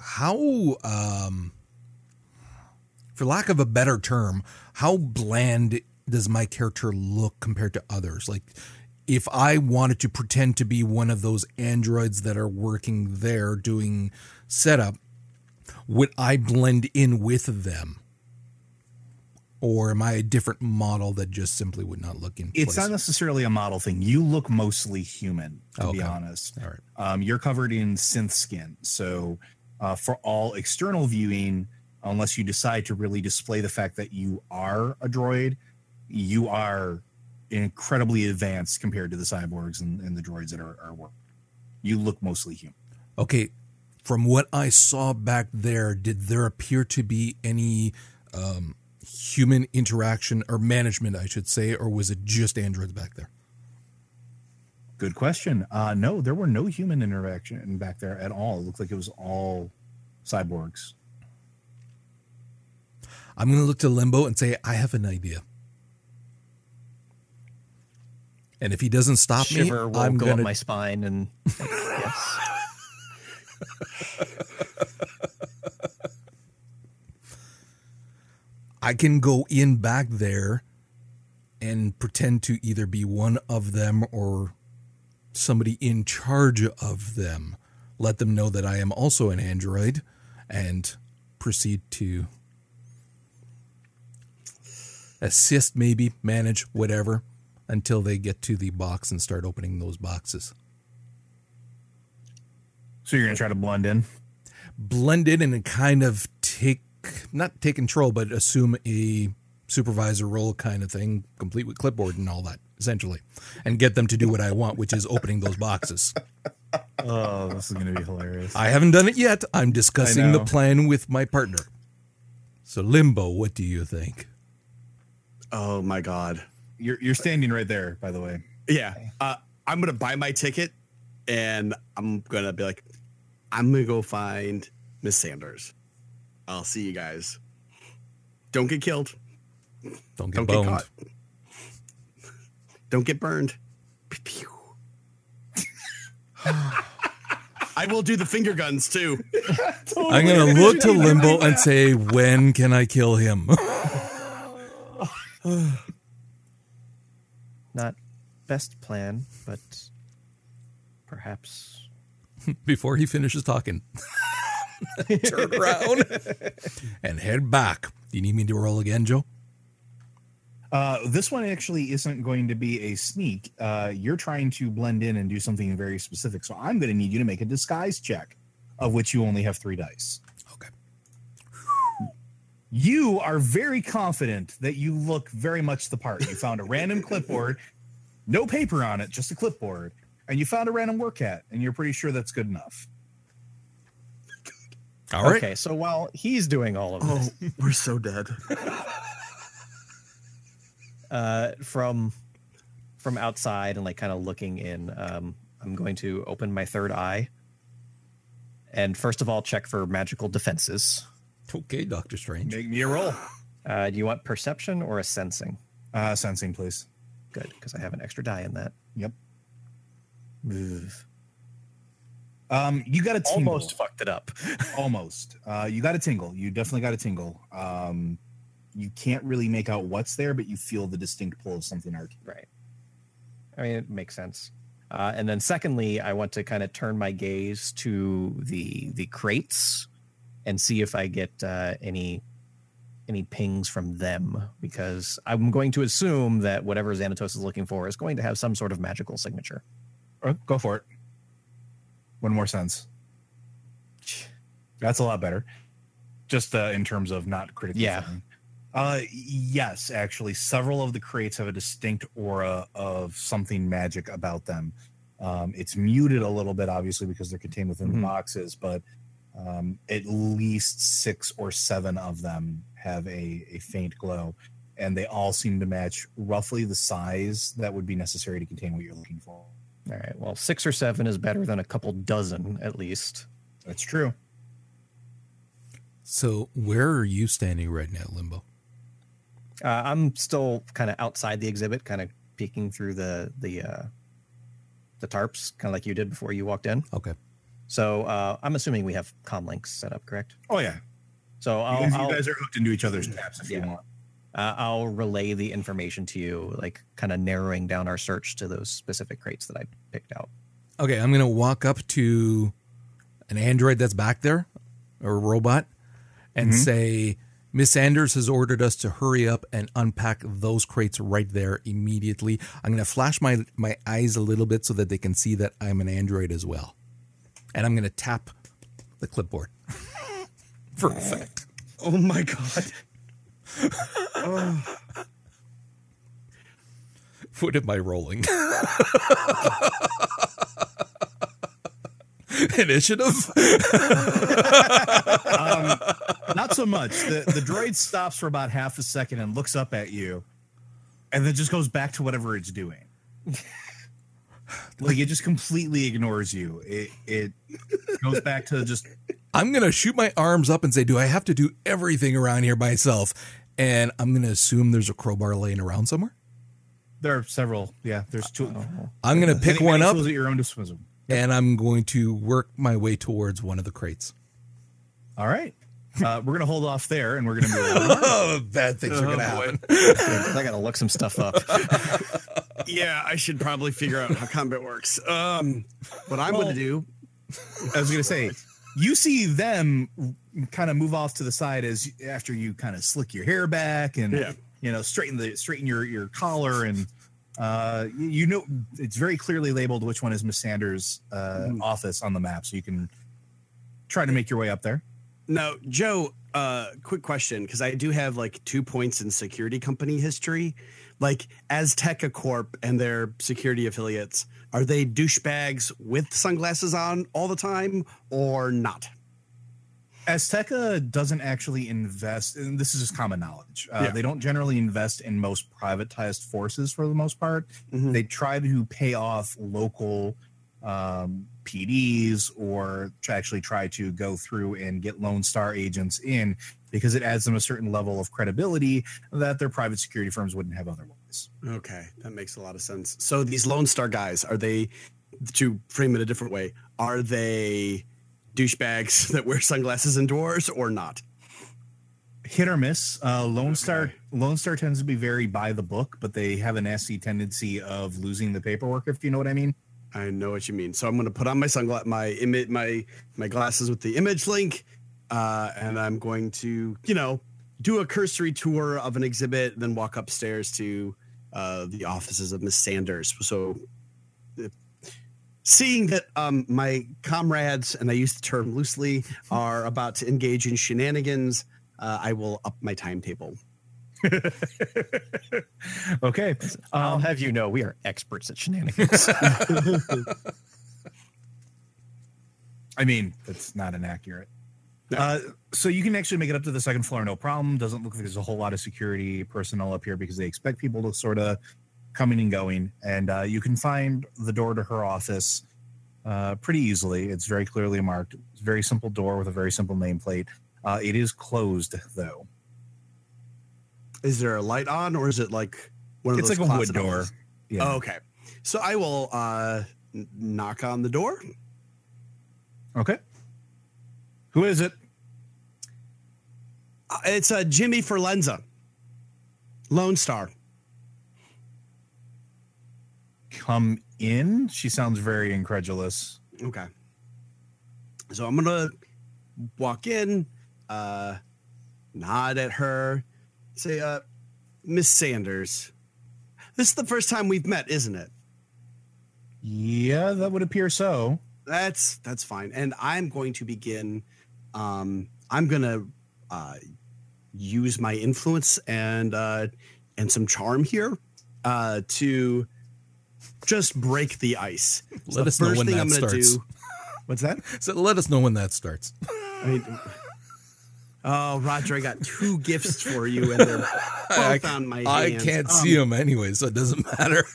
how, um, for lack of a better term, how bland does my character look compared to others? Like, if I wanted to pretend to be one of those androids that are working there doing setup, would I blend in with them? Or am I a different model that just simply would not look in it's place? not necessarily a model thing. You look mostly human, to be honest. All right. Um, you're covered in synth skin. So, uh, for all external viewing, unless you decide to really display the fact that you are a droid, you are incredibly advanced compared to the cyborgs and, and the droids that are, are working. You look mostly human. Okay, from what I saw back there, did there appear to be any um, human interaction or management, I should say, or was it just androids back there? Good question. Uh, no, there were no human interaction back there at all. It looked like it was all cyborgs. I'm going to look to Limbo and say, I have an idea. And if he doesn't stop Shiver me, will I'm go going up to. my spine and [LAUGHS] yes. I can go in back there and pretend to either be one of them or somebody in charge of them. Let them know that I am also an android and proceed to assist, maybe manage, whatever, until they get to the box and start opening those boxes. So you're going to try to blend in? blend in and kind of take not take control but assume a supervisor role kind of thing complete with clipboard and all that essentially and get them to do what i want which is opening those boxes Oh, this is going to be hilarious. i haven't done it yet i'm discussing the plan with my partner so limbo what do you think Oh my god. You're, you're standing right there, by the way. Yeah. Uh, I'm gonna buy my ticket, and I'm gonna be like, I'm gonna go find Miss Sanders. I'll see you guys. Don't get killed. don't get Don't get caught. Don't get burned. Pew, pew. [SIGHS] I will do the finger guns too. i'm gonna look to [LAUGHS] limbo and say when can i kill him [LAUGHS] Not best plan, but perhaps before he finishes talking. [LAUGHS] [LAUGHS] Turn around [LAUGHS] and head back. Do you need me to roll again, Joe? Uh, this one actually isn't going to be a sneak. Uh, you're trying to blend in and do something very specific. So I'm going to need you to make a disguise check, of which you only have three dice. Okay. You are very confident that you look very much the part. You found a random [LAUGHS] clipboard, no paper on it, just a clipboard, and you found a random work hat, and you're pretty sure that's good enough. All right. okay. So while he's doing all of this, Oh, we're so dead. [LAUGHS] uh, from from outside and like kind of looking in, um, I'm going to open my third eye, and first of all, check for magical defenses. Okay, Doctor Strange. Make me a roll. Uh, do you want perception or a sensing? Uh, sensing, please. Good, because I have an extra die in that. Yep. Move. Um, you got a tingle. Almost fucked it up. [LAUGHS] almost uh you got a tingle you definitely got a tingle um you can't really make out what's there but you feel the distinct pull of something arcane Right. I mean, it makes sense. Uh, and then secondly, I want to kind of turn my gaze to the the crates and see if I get uh, any any pings from them because I'm going to assume that whatever Xanatos is looking for is going to have some sort of magical signature. Oh, go for it one more sense. That's a lot better. Just uh, in terms of not critically. Yeah. failing. Uh, yes, actually, several of the crates have a distinct aura of something magic about them. Um, it's muted a little bit, obviously, because they're contained within Mhm. the boxes, but um, at least six or seven of them have a, a faint glow, and they all seem to match roughly the size that would be necessary to contain what you're looking for. All right. Well, six or seven is better than a couple dozen, at least. That's true. So where are you standing right now, Limbo? Uh, I'm still kind of outside the exhibit, kind of peeking through the the uh, the tarps, kind of like you did before you walked in. Okay. So uh, I'm assuming we have comm links set up, correct? Oh yeah, So you I'll guys, you I'll, guys are hooked into each other's taps if you want. Uh, I'll relay the information to you, like kind of narrowing down our search to those specific crates that I picked out. Okay, I'm gonna walk up to an android that's back there, or a robot, and Mhm. say, Miss Sanders has ordered us to hurry up and unpack those crates right there immediately. I'm gonna flash my my eyes a little bit so that they can see that I'm an android as well, and I'm gonna tap the clipboard [LAUGHS] for effect. Oh my god. Oh, [SIGHS] What am I rolling? [LAUGHS] Initiative. [LAUGHS] Um, not so much. The the droid stops for about half a second and looks up at you, and then just goes back to whatever it's doing. like it just completely ignores you. It it goes back to just I'm gonna shoot my arms up and say, "Do I have to do everything around here myself?" And I'm gonna assume there's a crowbar laying around somewhere. there are several. Yeah, there's two. I'm gonna pick Many- one many up tools at your own disposal. and I'm going to work my way towards one of the crates. All right. Uh, we're gonna hold off there, and we're gonna move on. [LAUGHS] oh, bad things are Oh, gonna boy. happen. I gotta look some stuff up. [LAUGHS] yeah, I should probably figure out how combat works. Um, what I'm Well- going to do. I was gonna say, you see them kind of move off to the side as after you kind of slick your hair back and Yeah. you know straighten the straighten your your collar and uh you- know it's very clearly labeled which one is Miss Sanders' uh, Mhm. office on the map, so you can try to make your way up there. Now, Joe, uh, quick question because I do have like two points in security company history. Like Azteca Corp and their security affiliates, are they douchebags with sunglasses on all the time or not? Azteca doesn't actually invest, and this is just common knowledge. Uh, Yeah. They don't generally invest in most privatized forces for the most part. Mhm. They try to pay off local um, PDs or to actually try to go through and get Lone Star agents in because it adds them a certain level of credibility that their private security firms wouldn't have otherwise. Okay, that makes a lot of sense. So these Lone Star guys, are they to frame it a different way, are they douchebags [LAUGHS] that wear sunglasses indoors or not? hit or miss. Uh, Lone Star Okay. Lone Star tends to be very by the book, but they have a nasty tendency of losing the paperwork. If you know what I mean. I know what you mean. So I'm going to put on my sunglass, my image, my my glasses with the image link, uh, and I'm going to, you know, do a cursory tour of an exhibit, then walk upstairs to uh, the offices of Miss Sanders. So, uh, seeing that um, my comrades, and I use the term loosely, [LAUGHS] are about to engage in shenanigans, uh, I will up my timetable. [LAUGHS] okay. I'll Um, have you know we are experts at shenanigans. [LAUGHS] I mean, that's not inaccurate. No. Uh, so you can actually make it up to the second floor, no problem. Doesn't look like there's a whole lot of security personnel up here because they expect people to sort of coming and going. And uh, you can find the door to her office uh, pretty easily. It's very clearly marked. It's a very simple door with a very simple nameplate. Uh, it is closed though. Is there a light on, or is it like one of It's those like a wood door. Yeah. Oh, okay. So I will uh, knock on the door. Okay. Who is it? Uh, It's uh, Jimmy Forlenza, Lone Star. Come in. She sounds very incredulous. Okay. So I'm gonna walk in, uh, nod at her, say, uh, Miss Sanders. This is the first time we've met, isn't it? Yeah, that would appear so. That's that's fine. And I'm going to begin. Um, I'm gonna uh, use my influence and uh, and some charm here uh, to just break the ice. So Let the us know when that starts. do. What's that? So let us know when that starts. I mean, oh, Roger, I got two gifts for you, and they're [LAUGHS] both on my I hands. can't Um, see them anyway, so it doesn't matter. [LAUGHS]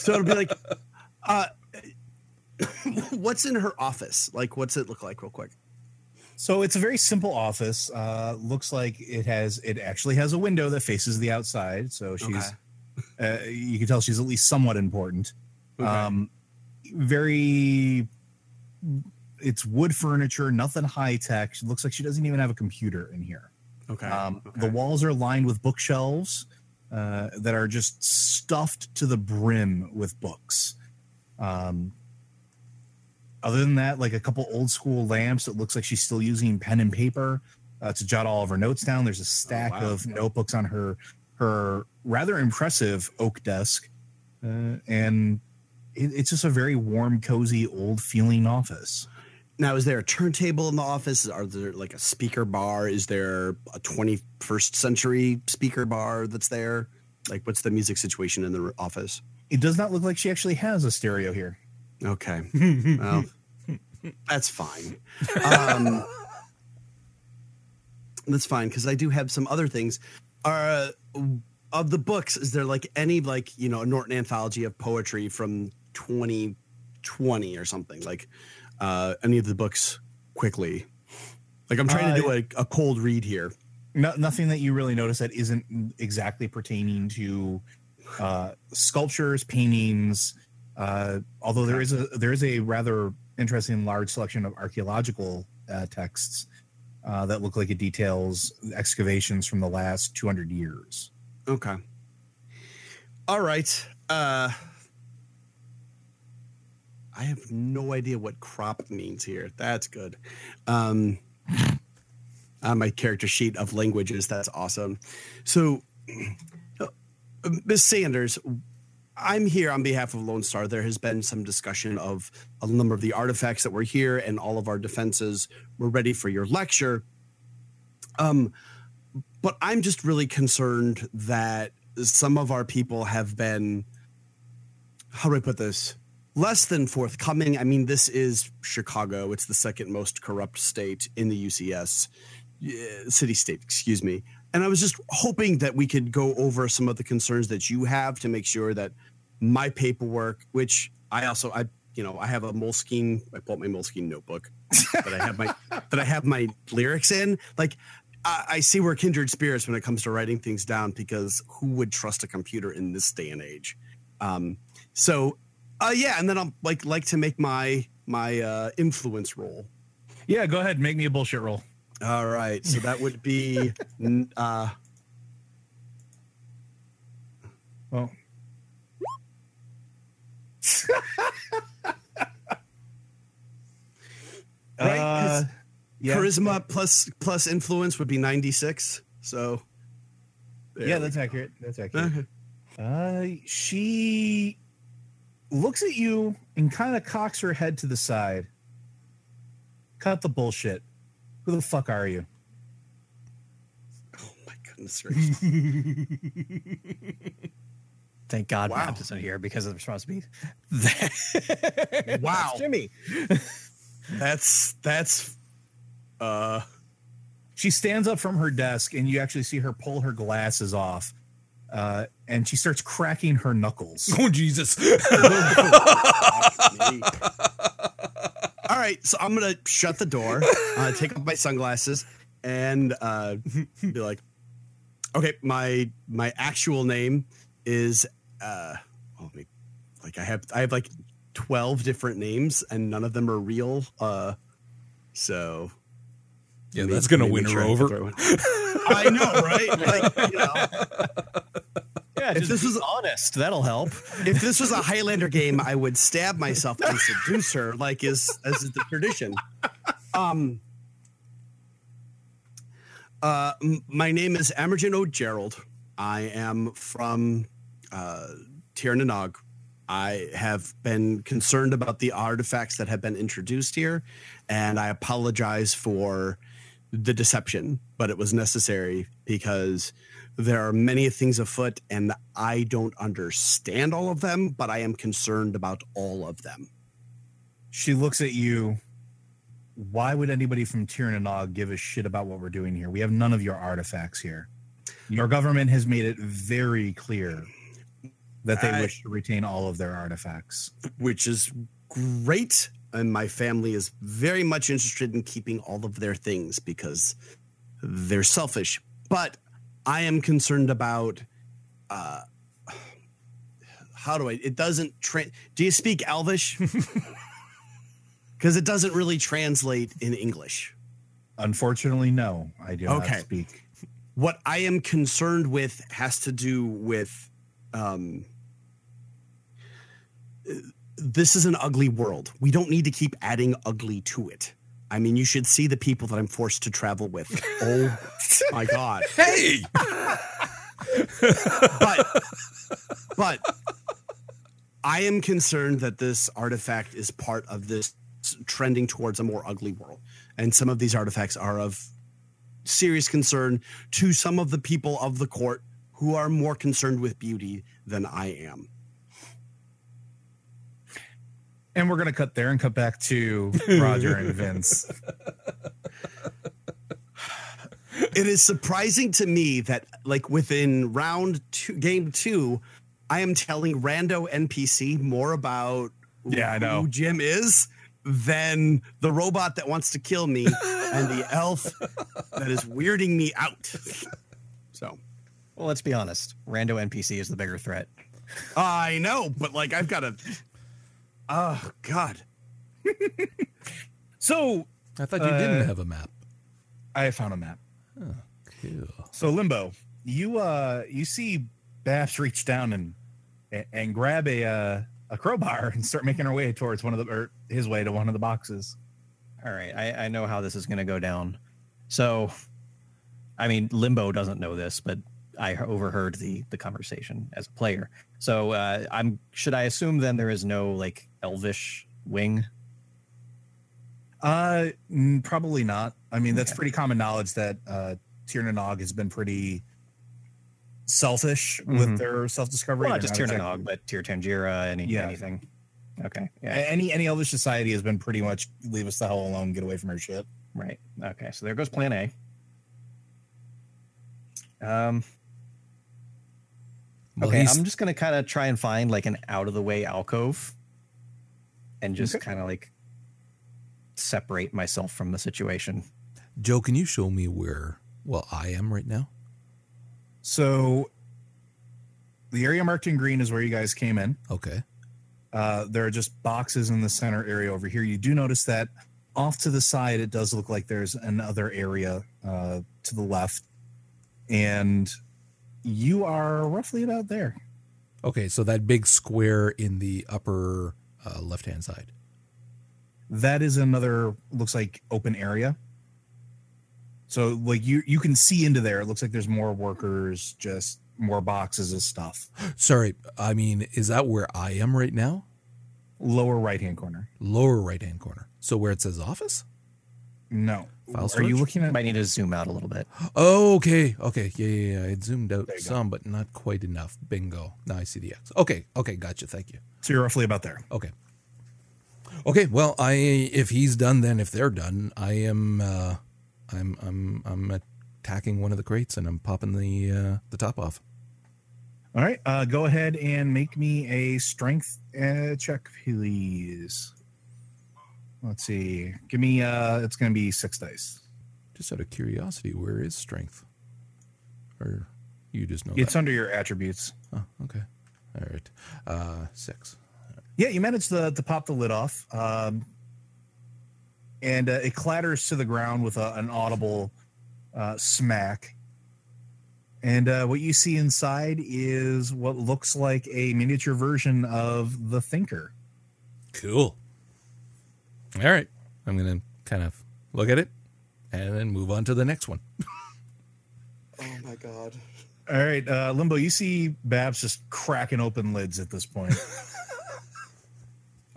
So it'll be like, uh, [COUGHS] what's in her office? Like, what's it look like, real quick? So it's a very simple office. Uh, looks like it has it actually has a window that faces the outside. So she's uh, you can tell she's at least somewhat important. Okay. Um, very it's wood furniture, nothing high tech. She looks like she doesn't even have a computer in here. Okay. Um, okay. The walls are lined with bookshelves uh, that are just stuffed to the brim with books. Um, other than that, like a couple old school lamps, it looks like she's still using pen and paper uh, to jot all of her notes down. There's a stack wow. of notebooks on her her rather impressive oak desk, uh, and it, it's just a very warm, cozy, old feeling office. Now, is there a turntable in the office? Are there like a speaker bar? Is there a 21st century speaker bar that's there? Like, what's the music situation in the office? It does not look like she actually has a stereo here. Okay. [LAUGHS] Well, that's fine. Um, that's fine because I do have some other things. Are of the books? Is there like any like you know a Norton anthology of poetry from 2020 or something? Like uh, any of the books quickly? Like I'm trying to do a, a cold read here. no, nothing that you really notice that isn't exactly pertaining to uh, sculptures, paintings. Uh, although there is a there is a rather interesting large selection of archaeological uh, texts uh, that look like it details excavations from the last 200 years. Okay. All right. Uh I have no idea what crop means here. That's good. Um on my character sheet of languages, that's awesome. So [CLEARS THROAT] uh, Miss Sanders, I'm here on behalf of Lone Star. There has been some discussion of a number of the artifacts that were here and all of our defenses were ready for your lecture. Um but I'm just really concerned that some of our people have been, how do I put this? Less than forthcoming. I mean, this is Chicago. It's the second most corrupt state in the UCAS, city state, excuse me. And I was just hoping that we could go over some of the concerns that you have to make sure that my paperwork, which I also, I, you know, I have a Moleskine, I pulled my Moleskine notebook [LAUGHS] that I have my, that I have my lyrics in. Like, I, I see we're kindred spirits when it comes to writing things down because who would trust a computer in this day and age? Um, so, uh, yeah, and then I'll like like to make my my uh, influence roll. Yeah, go ahead, make me a bullshit roll. All right, so that would be [LAUGHS] uh, Well, Right, 'cause Uh, yeah, charisma plus plus influence would be ninety six. So yeah, that's accurate. That's accurate. Okay. Uh, she looks at you and kind of cocks her head to the side. Cut the bullshit. Who the fuck are you? Oh my goodness gracious! [LAUGHS] Thank God Wow. Matt isn't here because of the response to me. [LAUGHS] Wow. Jimmy. that's that's uh She stands up from her desk and you actually see her pull her glasses off. Uh, and she starts cracking her knuckles. [LAUGHS] oh Jesus! [LAUGHS] All right, so I'm gonna shut the door, uh, take off my sunglasses, and uh, be like, "Okay, my my actual name is uh, oh, wait, like I have I have like twelve different names, and none of them are real. Uh, so Yeah, maybe- that's gonna win her over. [LAUGHS] I know, right? Like, you know, Yeah, If this be was- honest, that'll help. if this was a Highlander game, I would stab myself and seduce her, like is as is the tradition. Um. Uh, m- my name is Emergen O'Gerald. I am from uh, Tir na Nog, I have been concerned about the artifacts that have been introduced here, and I apologize for the deception, but it was necessary because there are many things afoot, and I don't understand all of them, but I am concerned about all of them. She looks at you. Why would anybody from Tirnanog give a shit about what we're doing here? We have none of your artifacts here. Your government has made it very clear that they I- wish to retain all of their artifacts. which is great. And my family is very much interested in keeping all of their things because they're selfish. But I am concerned about uh, how do I? It doesn't. Tra- do you speak Elvish? [LAUGHS] Because it doesn't really translate in English. Unfortunately, no, I do Okay. not speak. What I am concerned with has to do with um, this is an ugly world. We don't need to keep adding ugly to it. I mean, you should see the people that I'm forced to travel with. Oh [LAUGHS] my god! Hey, But but I am concerned that this artifact is part of this trending towards a more ugly world, and some of these artifacts are of serious concern to some of the people of the court who are more concerned with beauty than I am. And we're gonna cut there and cut back to [LAUGHS] Roger and Vince. it is surprising to me that like within round two game two i am telling rando npc more about Yeah, I know. who jim is than the robot that wants to kill me [LAUGHS] and the elf that is weirding me out so Well, let's be honest. Rando NPC is the bigger threat. i know but like i've got to oh god So I thought you Uh, didn't have a map. I found a map. Cool. So Limbo, you uh you see Babs reach down and and, and grab a uh, a crowbar and start making her way towards one of the or his way to one of the boxes. All right, I, I know how this is going to go down. So, I mean, Limbo doesn't know this, but I overheard the the conversation as a player. So, uh, I'm should I assume then there is no like Elvish wing? Uh, probably not. I mean, that's Okay. pretty common knowledge that uh, Tirnanog has been pretty selfish Mhm. with their self discovery. Well, not just Tir Nanog, but Tir Tairngire, any Yeah. anything. Okay, yeah, Any any Elvish society has been pretty much leave us the hell alone, get away from our shit. right. Okay, so there goes Plan A. Um, Well, okay, I'm just gonna kind of try and find like an out of the way alcove, and just Okay. kind of like separate myself from the situation. Joe, can you show me where well I am right now? So, the area marked in green is where you guys came in. Okay. Uh, there are just boxes in the center area over here. You do notice that off to the side, it does look like there's another area uh, to the left, and you are roughly about there. Okay, so that big square in the upper uh, left hand side. That is another looks like open area. So, like you you can see into there. It looks like there's more workers, just more boxes of stuff. [GASPS] Sorry, I mean, is that where I am right now? Lower right hand corner. Lower right hand corner. So where it says office? No. File Are you looking at? Might need to zoom out a little bit. [GASPS] Oh, okay. Okay. Yeah, yeah, yeah. It zoomed out There you go. some, but not quite enough. Bingo. Now I see the X. Okay. Okay. Gotcha. Thank you. So you're roughly about there. Okay. Okay. Well, I if he's done, then if they're done, I am. uh I'm I'm I'm attacking one of the crates and I'm popping the uh the top off. All right. Uh, go ahead and make me a strength uh, check, please. Let's see. Give me. Uh, it's going to be six dice. Just out of curiosity, where is strength? Or you just know It's that? under your attributes. Oh, okay. All right. Uh six. Yeah, you managed to, to pop the lid off, um, and uh, it clatters to the ground with a, an audible uh, smack. And uh, what you see inside is what looks like a miniature version of the Thinker. Cool. All right. I'm gonna kind of look at it and then move on to the next one. [LAUGHS] oh my god All right, uh, Limbo, you see Babs just cracking open lids at this point. [LAUGHS]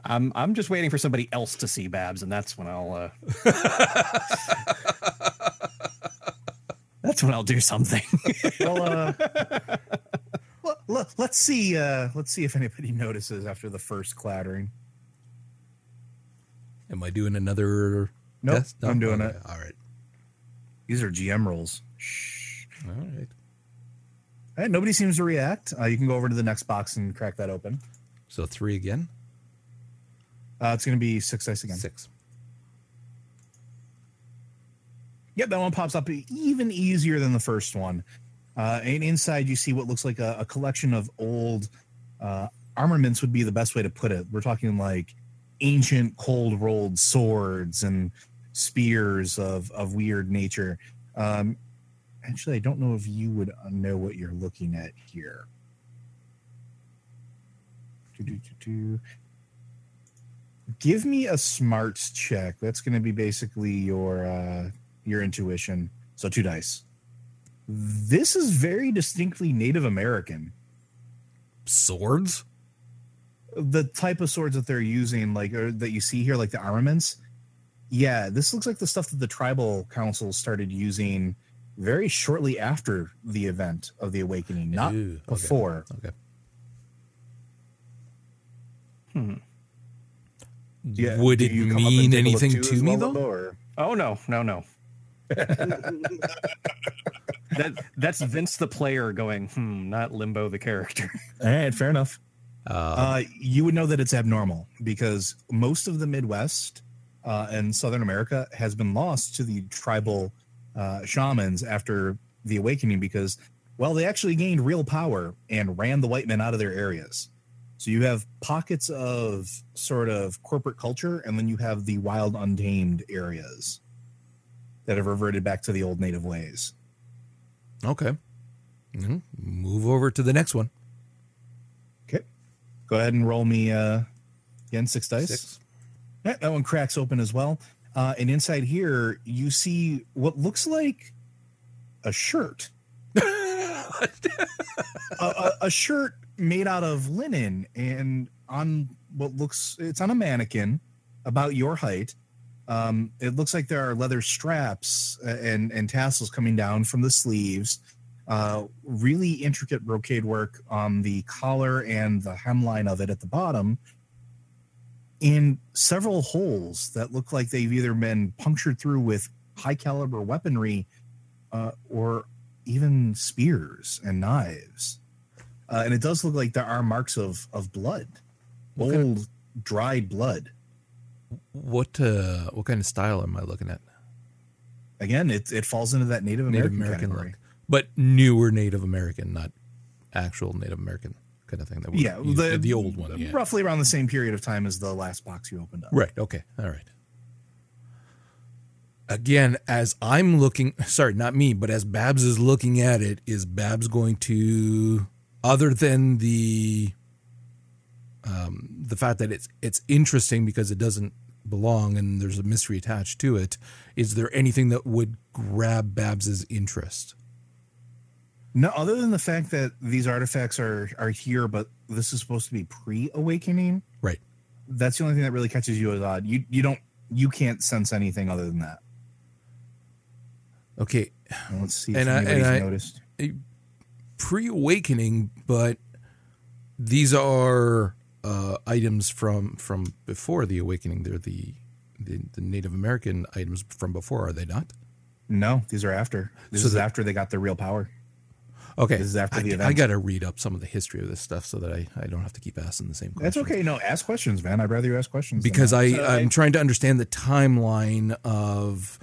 I'm I'm just waiting for somebody else to see Babs, and that's when I'll uh, [LAUGHS] that's when I'll do something. Well, uh, let, let, let's see. Uh, let's see if anybody notices after the first clattering. Am I doing another Nope, test? I'm doing Okay, it. All right. These are GM rolls. Shh. All right. All right, nobody seems to react. Uh, you can go over to the next box and crack that open. So three again? Uh, it's going to be six dice again. Six. Yep, that one pops up even easier than the first one. Uh, and inside, you see what looks like a, a collection of old uh, armaments, would be the best way to put it. We're talking like ancient, cold rolled swords and spears of, of weird nature. Um, actually, I don't know if you would know what you're looking at here. Give me a smarts check. That's going to be basically your uh, your intuition. So two dice. This is very distinctly Native American. Swords? The type of swords that they're using, like or that you see here, like the armaments. Yeah, this looks like the stuff that the tribal councils started using very shortly after the event of the awakening, not Ooh, okay. before. Okay. Hmm. Yeah, Would it you come up and mean take a look anything too to me, well, though? Or- Oh no, no, no. [LAUGHS] That that's Vince the player going, hmm, not Limbo the character. All right, fair enough. Uh, Uh, you would know that it's abnormal because most of the Midwest uh, and Southern America has been lost to the tribal uh, shamans after the awakening because, well, they actually gained real power and ran the white men out of their areas. So you have pockets of sort of corporate culture, and then you have the wild, untamed areas that have reverted back to the old native ways. okay. Mhm. Move over to the next one. Go ahead and roll me uh, again six dice. Six. Yeah, that one cracks open as well. Uh, and inside here, you see what looks like a shirt. [LAUGHS] a, a, a shirt made out of linen and on what looks it's on a mannequin about your height. Um, it looks like there are leather straps uh, and and tassels coming down from the sleeves. Uh, really intricate brocade work on the collar and the hemline of it at the bottom in several holes that look like they've either been punctured through with high caliber weaponry uh, or even spears and knives. Uh, and it does look like there are marks of, of blood, What old kind dried blood. What uh, what kind of style am I looking at? Again, it, it falls into that Native Native American, American category. look, but newer Native American, not actual Native American kind of thing. That Yeah, used- the, the old one. Yeah. roughly around the same period of time as the last box you opened up. Right. Okay. All right. Again, as I'm looking, sorry, not me, but as Babs is looking at it, is Babs going to, other than the, um, the fact that it's it's interesting because it doesn't belong and there's a mystery attached to it, is there anything that would grab Babs's interest? No, other than the fact that these artifacts are are here, but this is supposed to be pre-awakening. Right. That's the only thing that really catches you as odd. You you don't you can't sense anything other than that. Okay. Let's see if And I- and anybody's I- noticed. pre-awakening, but these are uh, items from from before the awakening. They're the, the the Native American items from before, are they not? No, these are after. This So is the- after they got their real power. Okay, This is after I, the I got to read up some of the history of this stuff so that I, I don't have to keep asking the same questions. That's okay. No, ask questions, man. I'd rather you ask questions because. I So I'm I- trying to understand the timeline of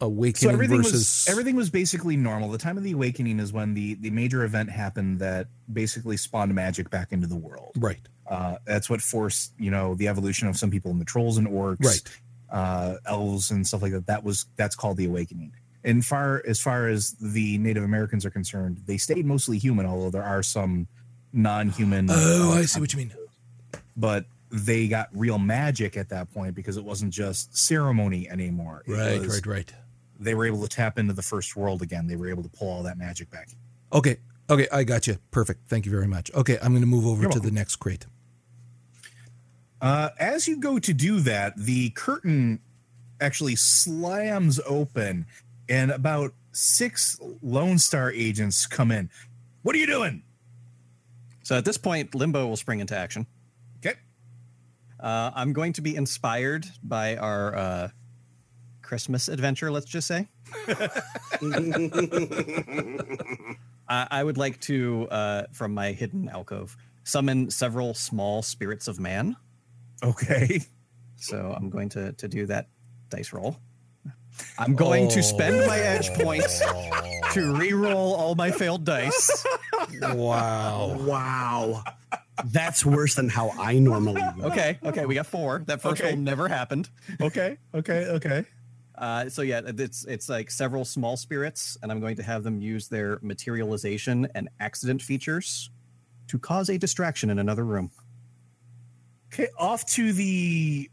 awakening so everything versus was everything was basically normal. The time of the awakening is when the the major event happened that basically spawned magic back into the world. right, Uh, that's what forced you know the evolution of some people in the trolls and orcs, right. uh, elves and stuff like that. That was that's called the awakening. And far as far as the Native Americans are concerned, they stayed mostly human, although there are some non-human. Oh, uh, I see what you mean. But they got real magic at that point because it wasn't just ceremony anymore. It Right, was- right, right. They were able to tap into the first world again. They were able to pull all that magic back. Okay, okay, I got you. Perfect. Thank you very much. Okay, I'm going to move over You're to welcome. the next crate. Uh, as you go to do that, the curtain actually slams open, and about six Lone Star agents come in. What are you doing? So at this point, Limbo will spring into action. Okay. Uh, I'm going to be inspired by our uh, Christmas adventure, let's just say. [LAUGHS] I, I would like to, uh, from my hidden alcove, summon several small spirits of man. Okay. So I'm going to, to do that dice roll. I'm going to spend my edge points to re-roll all my failed dice. Wow. wow. That's worse than how I normally roll. Okay, okay, we got four. That first Okay. roll never happened. Okay. Okay. Okay. Uh, so yeah, it's it's like several small spirits, and I'm going to have them use their materialization and accident features to cause a distraction in another room. Okay. Off to the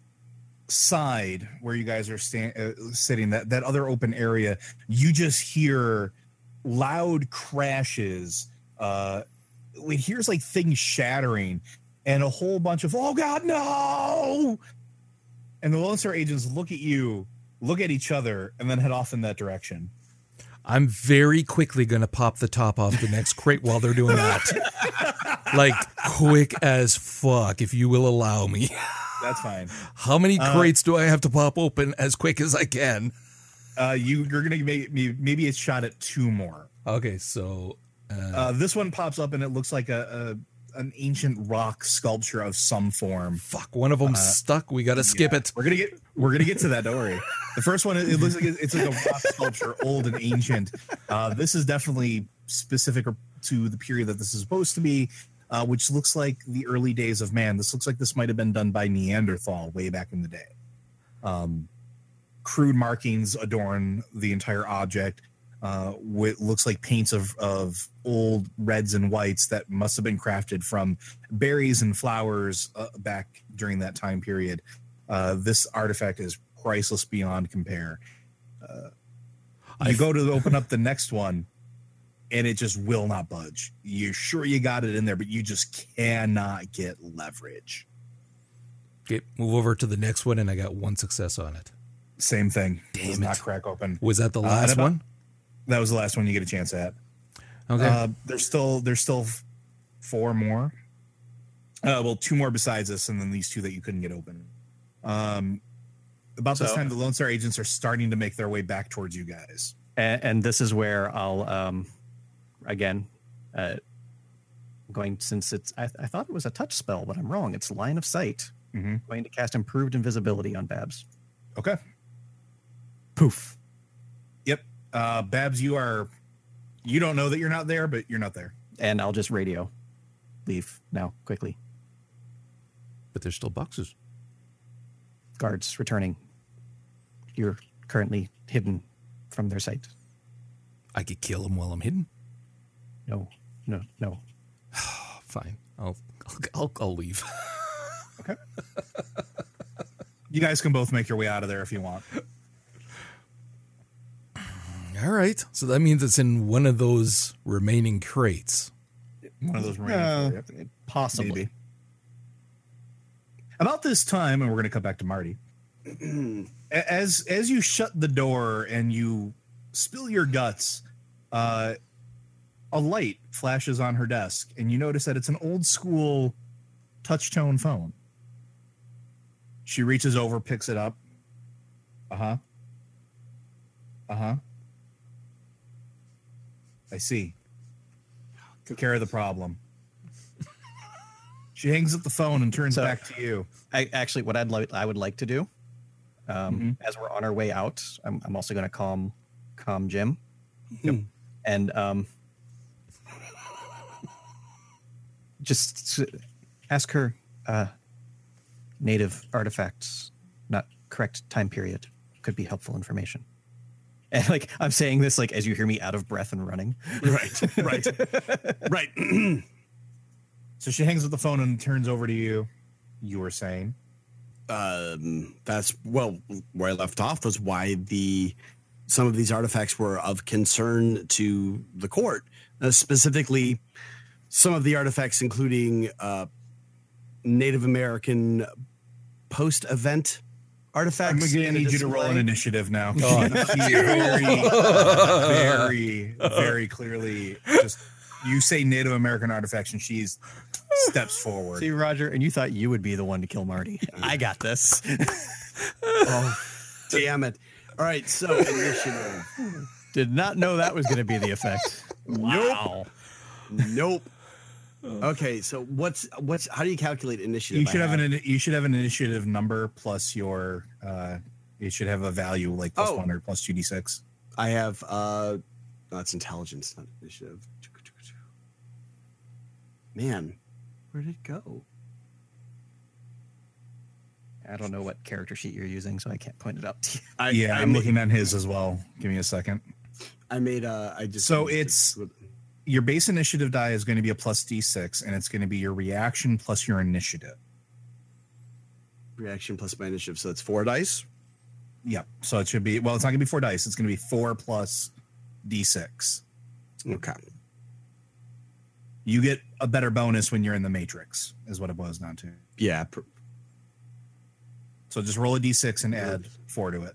side where you guys are stand, uh, sitting, that that other open area, you just hear loud crashes. Uh, it hears like things shattering, and a whole bunch of "Oh God, no!" And the Lone Star agents look at you, look at each other, and then head off in that direction. I'm very quickly going to pop the top off the next crate while they're doing that. [LAUGHS] like, quick as fuck, if you will allow me. That's fine. How many Uh, crates do I have to pop open as quick as I can? Uh, you you're gonna make me maybe it's shot at two more. Okay, so. Uh, Uh, this one pops up and it looks like a, a an ancient rock sculpture of some form. fuck, one of them's stuck. We got to skip Yeah, it. We're gonna get we're gonna get to that. Don't worry. The first one it looks like it's like a rock [LAUGHS] sculpture, old and ancient. Uh, this is definitely specific to the period that this is supposed to be, uh, which looks like the early days of man. This looks like this might have been done by Neanderthal way back in the day. Um, crude markings adorn the entire object. Uh, looks like paints of of old reds and whites that must have been crafted from berries and flowers uh, back during that time period. Uh, this artifact is priceless beyond compare. Uh, I- you go to open up the next one, and it just will not budge. You're sure you got it in there, but you just cannot get leverage. Okay, move over to the next one, and I got one success on it. Same thing. Damn Does it. not crack open. Was that the Uh, last and about- one? That was the last one you get a chance at. Okay. Uh, there's still there's still four more. Uh, well, two more besides this, and then these two that you couldn't get open. Um, about this time, the Lone Star agents are starting to make their way back towards you guys. And, and this is where I'll um, again uh, going since it's I, I thought it was a touch spell, but I'm wrong. It's line of sight. Mhm. Going to cast improved invisibility on Babs. Okay. Poof. Yep. Uh, Babs, you are. You don't know that you're not there, but you're not there. And I'll just radio. Leave now quickly. but there's still boxes. Guards returning. You're currently hidden from their sight. I could kill them while I'm hidden. No, no, no. [SIGHS] Fine. I'll I'll, I'll, I'll leave. Okay. you guys can both make your way out of there if you want. All right. So that means it's in one of those remaining crates. One of those remaining. Uh, four. Possibly. Maybe. About this time, and we're going to come back to Marty. [CLEARS THROAT] As as you shut the door and you spill your guts, uh, a light flashes on her desk, and you notice that it's an old school touch tone phone. She reaches over, picks it up. Uh huh. Uh huh. I see. Took care of the problem. She hangs up the phone and turns So- back to you. I actually, what I'd like, I would like to do, um, Mhm. as we're on our way out, I'm, I'm also going to calm, calm Jim, Yep. and um, just ask her uh, native artifacts, not correct time period, could be helpful information. [LAUGHS] And like I'm saying this, like as you hear me out of breath and running. Right, right, right. [LAUGHS] So she hangs up the phone and turns over to you. You were saying, um, that's well where I left off was why the some of these artifacts were of concern to the court, uh, specifically some of the artifacts, including uh, Native American post event artifacts. I'm gonna need you to roll an initiative now. [LAUGHS] Oh, [LAUGHS] She very, very, very clearly just you say Native American artifacts, and she's steps forward. See, Roger, and you thought you would be the one to kill Marty. [LAUGHS] I got this. Oh, damn it. All right, so initiative. Did not know that was going to be the effect. Wow. Nope. Okay, so what's what's how do you calculate initiative? You should I have an you should have an initiative number plus your uh it should have a value like plus Oh. one or plus two d six. I have uh that's intelligence, not initiative. Man, where did it go? I don't know what character sheet you're using, so I can't point it out to you. I, Yeah, I I'm made, looking at his as well. Give me a second. I made uh I just So it's- Your base initiative die is going to be a plus d6, and it's going to be your reaction plus your initiative. reaction plus my initiative, so that's four dice. Yep. So it should be well, it's not going to be four dice. It's going to be four plus d6. Okay. You get a better bonus when you're in the matrix, is what it boils down to. Yeah. So just roll a d6 and add four to it.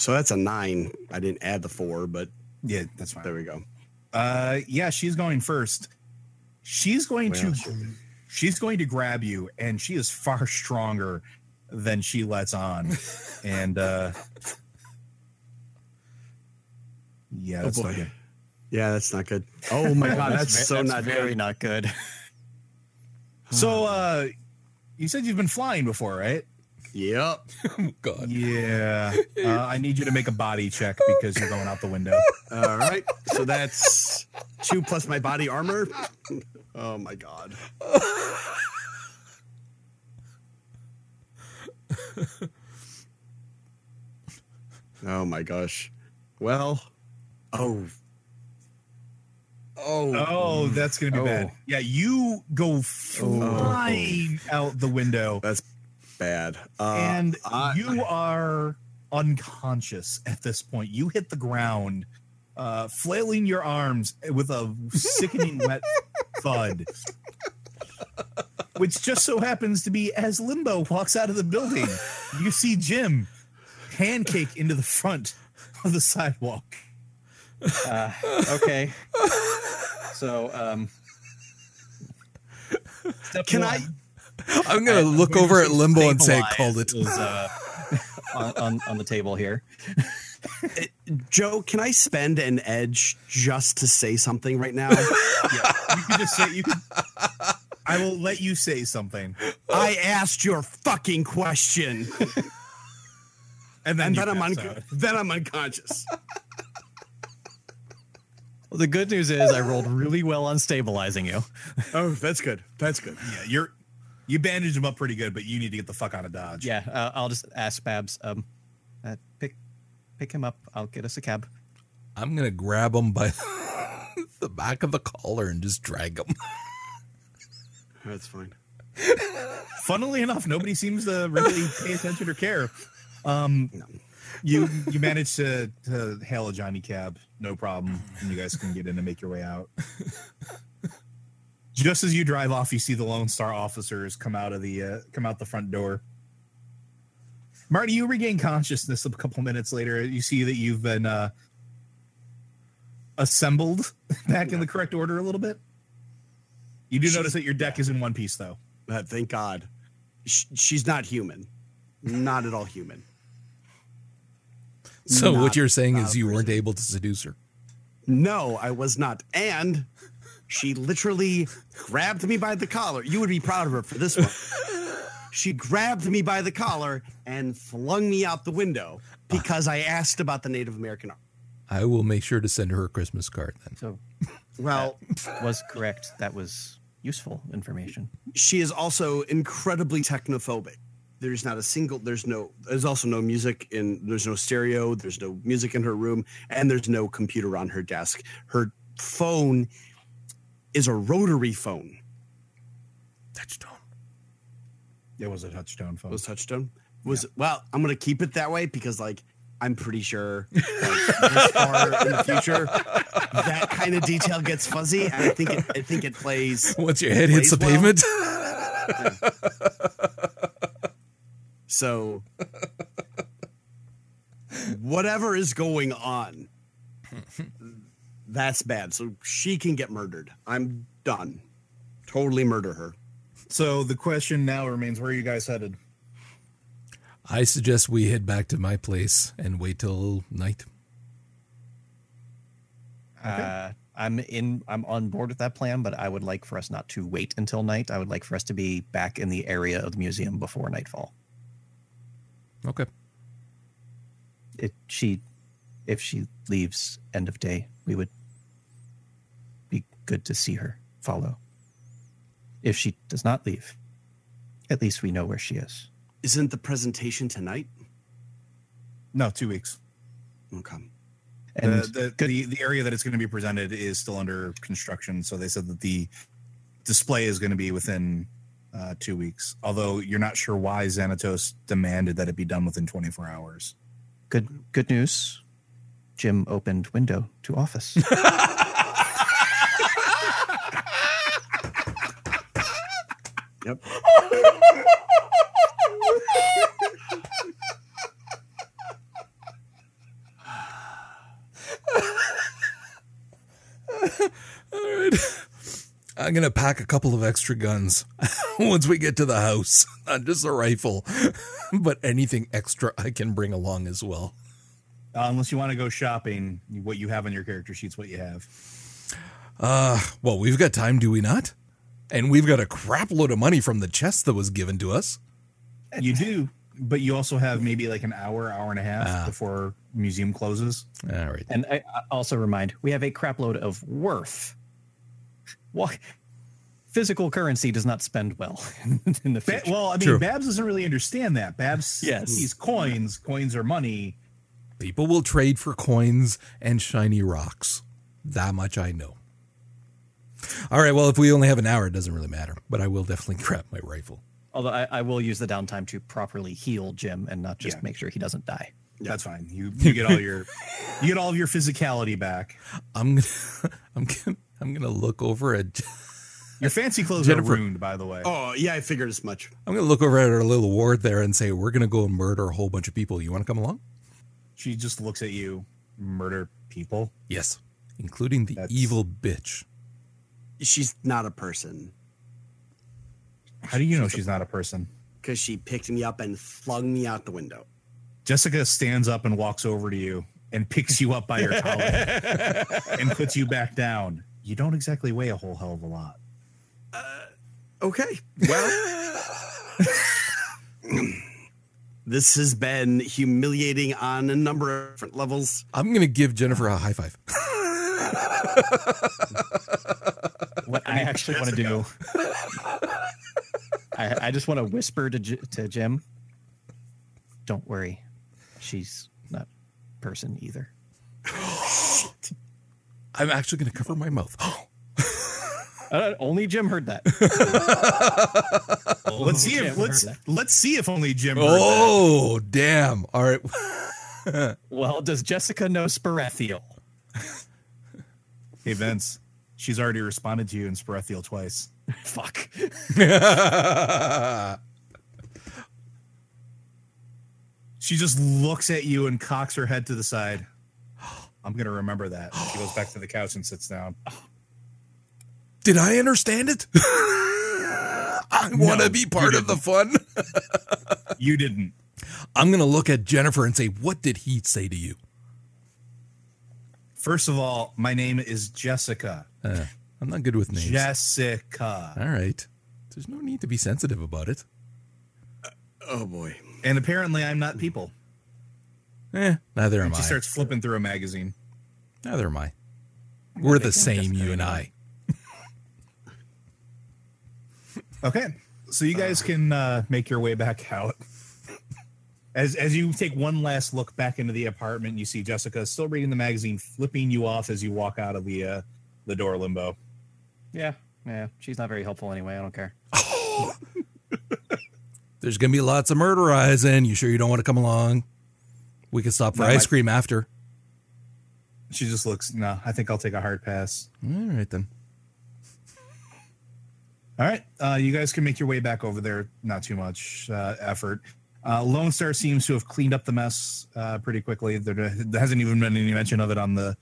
So that's a nine. I didn't add the four, but Yeah, that's fine. there we go. Uh, yeah, she's going first. She's going Well, to she's going to grab you, and she is far [LAUGHS] stronger than she lets on. [LAUGHS] and uh yeah, Oh, that's not good. Yeah, that's not good. Oh my [LAUGHS] god, that's, ve- so not very good. not good. [SIGHS] So uh you said you've been flying before, right? Yep. Oh, [LAUGHS] God. Yeah. [LAUGHS] Uh, I need you to make a body check because you're going out the window. All right. So that's two plus my body armor. Oh my god. Oh my gosh. Well. Oh. Oh. Oh, that's gonna be Oh. bad. Yeah, you go flying out the window. That's bad. Uh, and I- you are unconscious at this point. You hit the ground, uh, flailing your arms with a sickening [LAUGHS] wet thud, which just so happens to be as Limbo walks out of the building. You see Jim pancake into the front of the sidewalk. Uh, okay. So, um, step Can one I? I'm gonna I'm look going over at Limbo and say, stabilize "Called it." Is, uh, [LAUGHS] on, on, on the table here. Joe, can I spend an edge just to say something right now? [LAUGHS] Yeah, you can just say you can. I will let you say something, I asked your fucking question, [LAUGHS] and then and then I'm un- then I'm unconscious. Well, the good news is I rolled really well on stabilizing you. Oh, that's good. That's good. Yeah, you're you bandaged him up pretty good, but you need to get the fuck out of Dodge. Yeah, uh, I'll just ask Babs. Um, uh, pick pick him up. I'll get us a cab. I'm gonna grab him by [LAUGHS] the back of the collar and just drag him. [LAUGHS] That's fine. Funnily enough, nobody seems to really pay attention or care. Um, No. you you managed to to hail a Johnny cab, no problem, and you guys can get in and make your way out. [LAUGHS] Just as you drive off, you see the Lone Star officers come out of the uh, come out the front door. Marty, you regain consciousness a couple minutes later. You see that you've been uh, assembled [LAUGHS] back in the correct order a little bit. You do She's- notice that your deck is in one piece, though. Uh, thank God. Sh- she's not human. Not at all human. So Not- what you're saying is a you weren't able to seduce her. No, I was not. And she literally grabbed me by the collar. You would be proud of her for this one. She grabbed me by the collar and flung me out the window because I asked about the Native American. Art. I will make sure to send her a Christmas card then. So Well, was correct. That was useful information. she is also incredibly technophobic. There's not a single. There's no. There's also no music in. There's no stereo. There's no music in her room, and there's no computer on her desk. Her phone is a rotary phone. Touchstone. It was a touchstone phone. It Was touchstone? Was well. I'm gonna keep it that way because like I'm pretty sure like, this far in the future, that kind of detail gets fuzzy. And I think it, I think it plays. Once your head hits the plays well. pavement. [LAUGHS] So, whatever is going on, that's bad. So she can get murdered. I'm done. Totally murder her. So the question now remains: Where are you guys headed? I suggest we head back to my place and wait till night. Uh, I'm in. I'm on board with that plan, but I would like for us not to wait until night. I would like for us to be back in the area of the museum before nightfall. Okay. It, she, if she leaves end of day, we would be good to see her follow. If she does not leave, at least we know where she is. Isn't the presentation tonight? No, two weeks. Okay. And the, the, the the area that it's going to be presented is still under construction. So they said that the display is going to be within uh, two weeks. Although you're not sure why Xanatos demanded that it be done within 24 hours. good, good news. Jim opened window to office. [LAUGHS] Yep. All right. [LAUGHS] I'm going to pack a couple of extra guns [LAUGHS] once we get to the house. [LAUGHS] Not just a rifle, but anything extra I can bring along as well. Uh, unless you want to go shopping, what you have on your character sheet's what you have. Uh, well, we've got time, do we not? And we've got a crap load of money from the chest that was given to us. You do, but you also have maybe like an hour, hour and a half Ah. before museum closes. All right. and I, I also remind we have a crapload of worth. What physical currency does not spend well [LAUGHS] in the Ba- future. well, I mean, True. Babs doesn't really understand that. Babs Yes. sees coins. Coins are money. People will trade for coins and shiny rocks. That much I know. All right. Well, if we only have an hour, it doesn't really matter. But I will definitely [LAUGHS] grab my rifle. Although I, I will use the downtime to properly heal Jim and not just Yeah. make sure he doesn't die. That's fine. You you get all [LAUGHS] your you get all of your physicality back. I'm gonna, [LAUGHS] I'm gonna, I'm gonna look over at, Your fancy clothes Jennifer. are ruined, by the way. Oh yeah, I figured as much. I'm gonna look over at our little ward there and say, we're gonna go and murder a whole bunch of people. You want to come along? She just looks at you, murder people. Yes, including the That's- evil bitch. She's not a person How do you know she's not a person? because she picked me up and flung me out the window. Jessica stands up and walks over to you and picks you up by your collar [LAUGHS] and puts you back down. You don't exactly weigh a whole hell of a lot. Uh, okay. Well, [LAUGHS] this has been humiliating on a number of different levels. I'm gonna give Jennifer a high five. What I actually want to do, I, I just want to whisper to J- to Jim. Don't worry, she's not person either. [GASPS] I'm actually gonna cover my mouth. [GASPS] Uh, only Jim heard that. [LAUGHS] let's see Jim if let's let's see if only Jim. heard that. oh, damn! All right. [LAUGHS] Well, does Jessica know Sperethiel? [LAUGHS] Hey Vince, she's already responded to you in Sperethiel twice. [LAUGHS] Fuck. She just looks at you and cocks her head to the side. [GASPS] I'm gonna remember that. She goes back to the couch and sits down. [GASPS] Did I understand it? [LAUGHS] I want to No, be you part of the fun. You didn't. [LAUGHS] I'm gonna look at Jennifer and say, "What did he say to you?" First of all, my name is Jessica. Uh, I'm not good with names. Jessica. All right. There's no need to be sensitive about it. Oh boy. And apparently I'm not people. Eh, neither am And she I. starts flipping through a magazine. Neither am I. We're the same, you and I. [LAUGHS] Okay. So you guys can uh, make your way back out. As as you take one last look back into the apartment, you see Jessica still reading the magazine, flipping you off as you walk out of the uh, the door limbo. Yeah, yeah. She's not very helpful anyway. I don't care. [LAUGHS] There's gonna be lots of murderizing. You sure you don't want to come along? We could stop for That ice might- cream after. She just looks. No, I think I'll take a hard pass. All right then. All right, uh, you guys can make your way back over there. Not too much uh, effort. Uh, Lone Star seems to have cleaned up the mess uh, pretty quickly. There, there hasn't even been any mention of it on the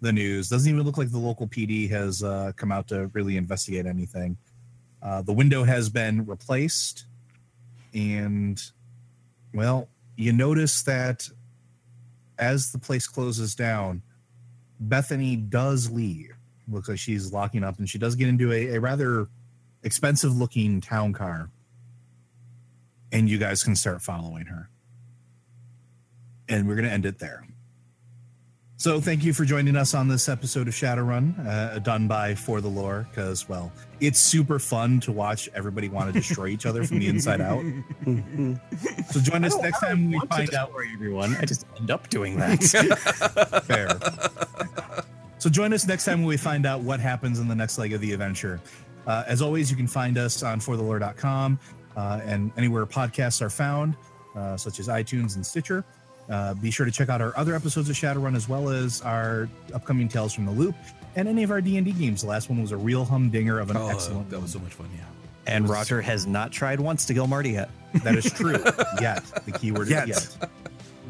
the news. Doesn't even look like the local PD has uh, come out to really investigate anything. Uh, the window has been replaced, and well, you notice that as the place closes down, Bethany does leave. Looks like she's locking up, and she does get into a, a rather expensive looking town car and you guys can start following her and we're going to end it there so thank you for joining us on this episode of shadowrun uh, done by for the lore because well it's super fun to watch everybody want to destroy each other from the inside out [LAUGHS] so join us next time we find out everyone. I just end up doing that. [LAUGHS] fair. [LAUGHS] so join us next time when we find out what happens in the next leg of the adventure. Uh, as always, you can find us on forthelore.com and anywhere podcasts are found, uh, such as iTunes and Stitcher. Uh, be sure to check out our other episodes of Shadowrun as well as our upcoming Tales from the Loop and any of our D&D games. The last one was a real humdinger of an Oh, excellent that was so much fun. Yeah. and Roger has not tried once to kill Marty yet. That is true. yet. The keyword Yet. is yet.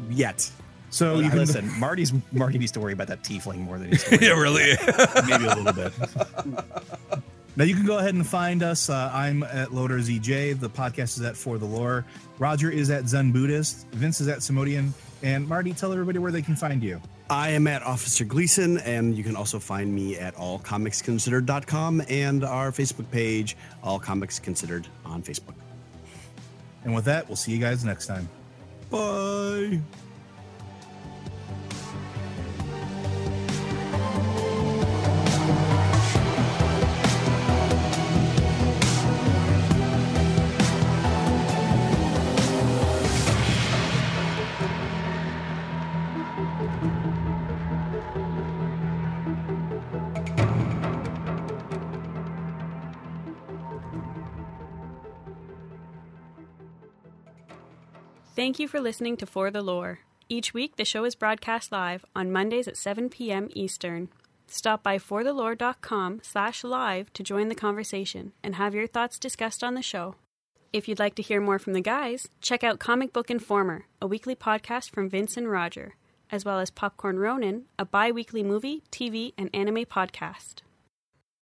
Yet. So you can listen, Marty's Marty needs to worry about that tiefling more than he's to worry [LAUGHS] yeah, really. maybe a little bit. [LAUGHS] now you can go ahead and find us. Uh, I'm at Loader ZJ. The podcast is at For the Lore. Roger is at Zen Buddhist. Vince is at Simodian. And Marty, tell everybody where they can find you. I am at Officer Gleason, and you can also find me at allcomicsconsidered.com and our Facebook page, All Comics Considered, on Facebook. And with that, we'll see you guys next time. Bye. Thank you for listening to For the Lore. Each week, the show is broadcast live on Mondays at 7 p.m. Eastern. Stop by forthelore.com slash live to join the conversation and have your thoughts discussed on the show. If you'd like to hear more from the guys, check out Comic Book Informer, a weekly podcast from Vince and Roger, as well as Popcorn Ronin, a bi weekly movie, TV, and anime podcast.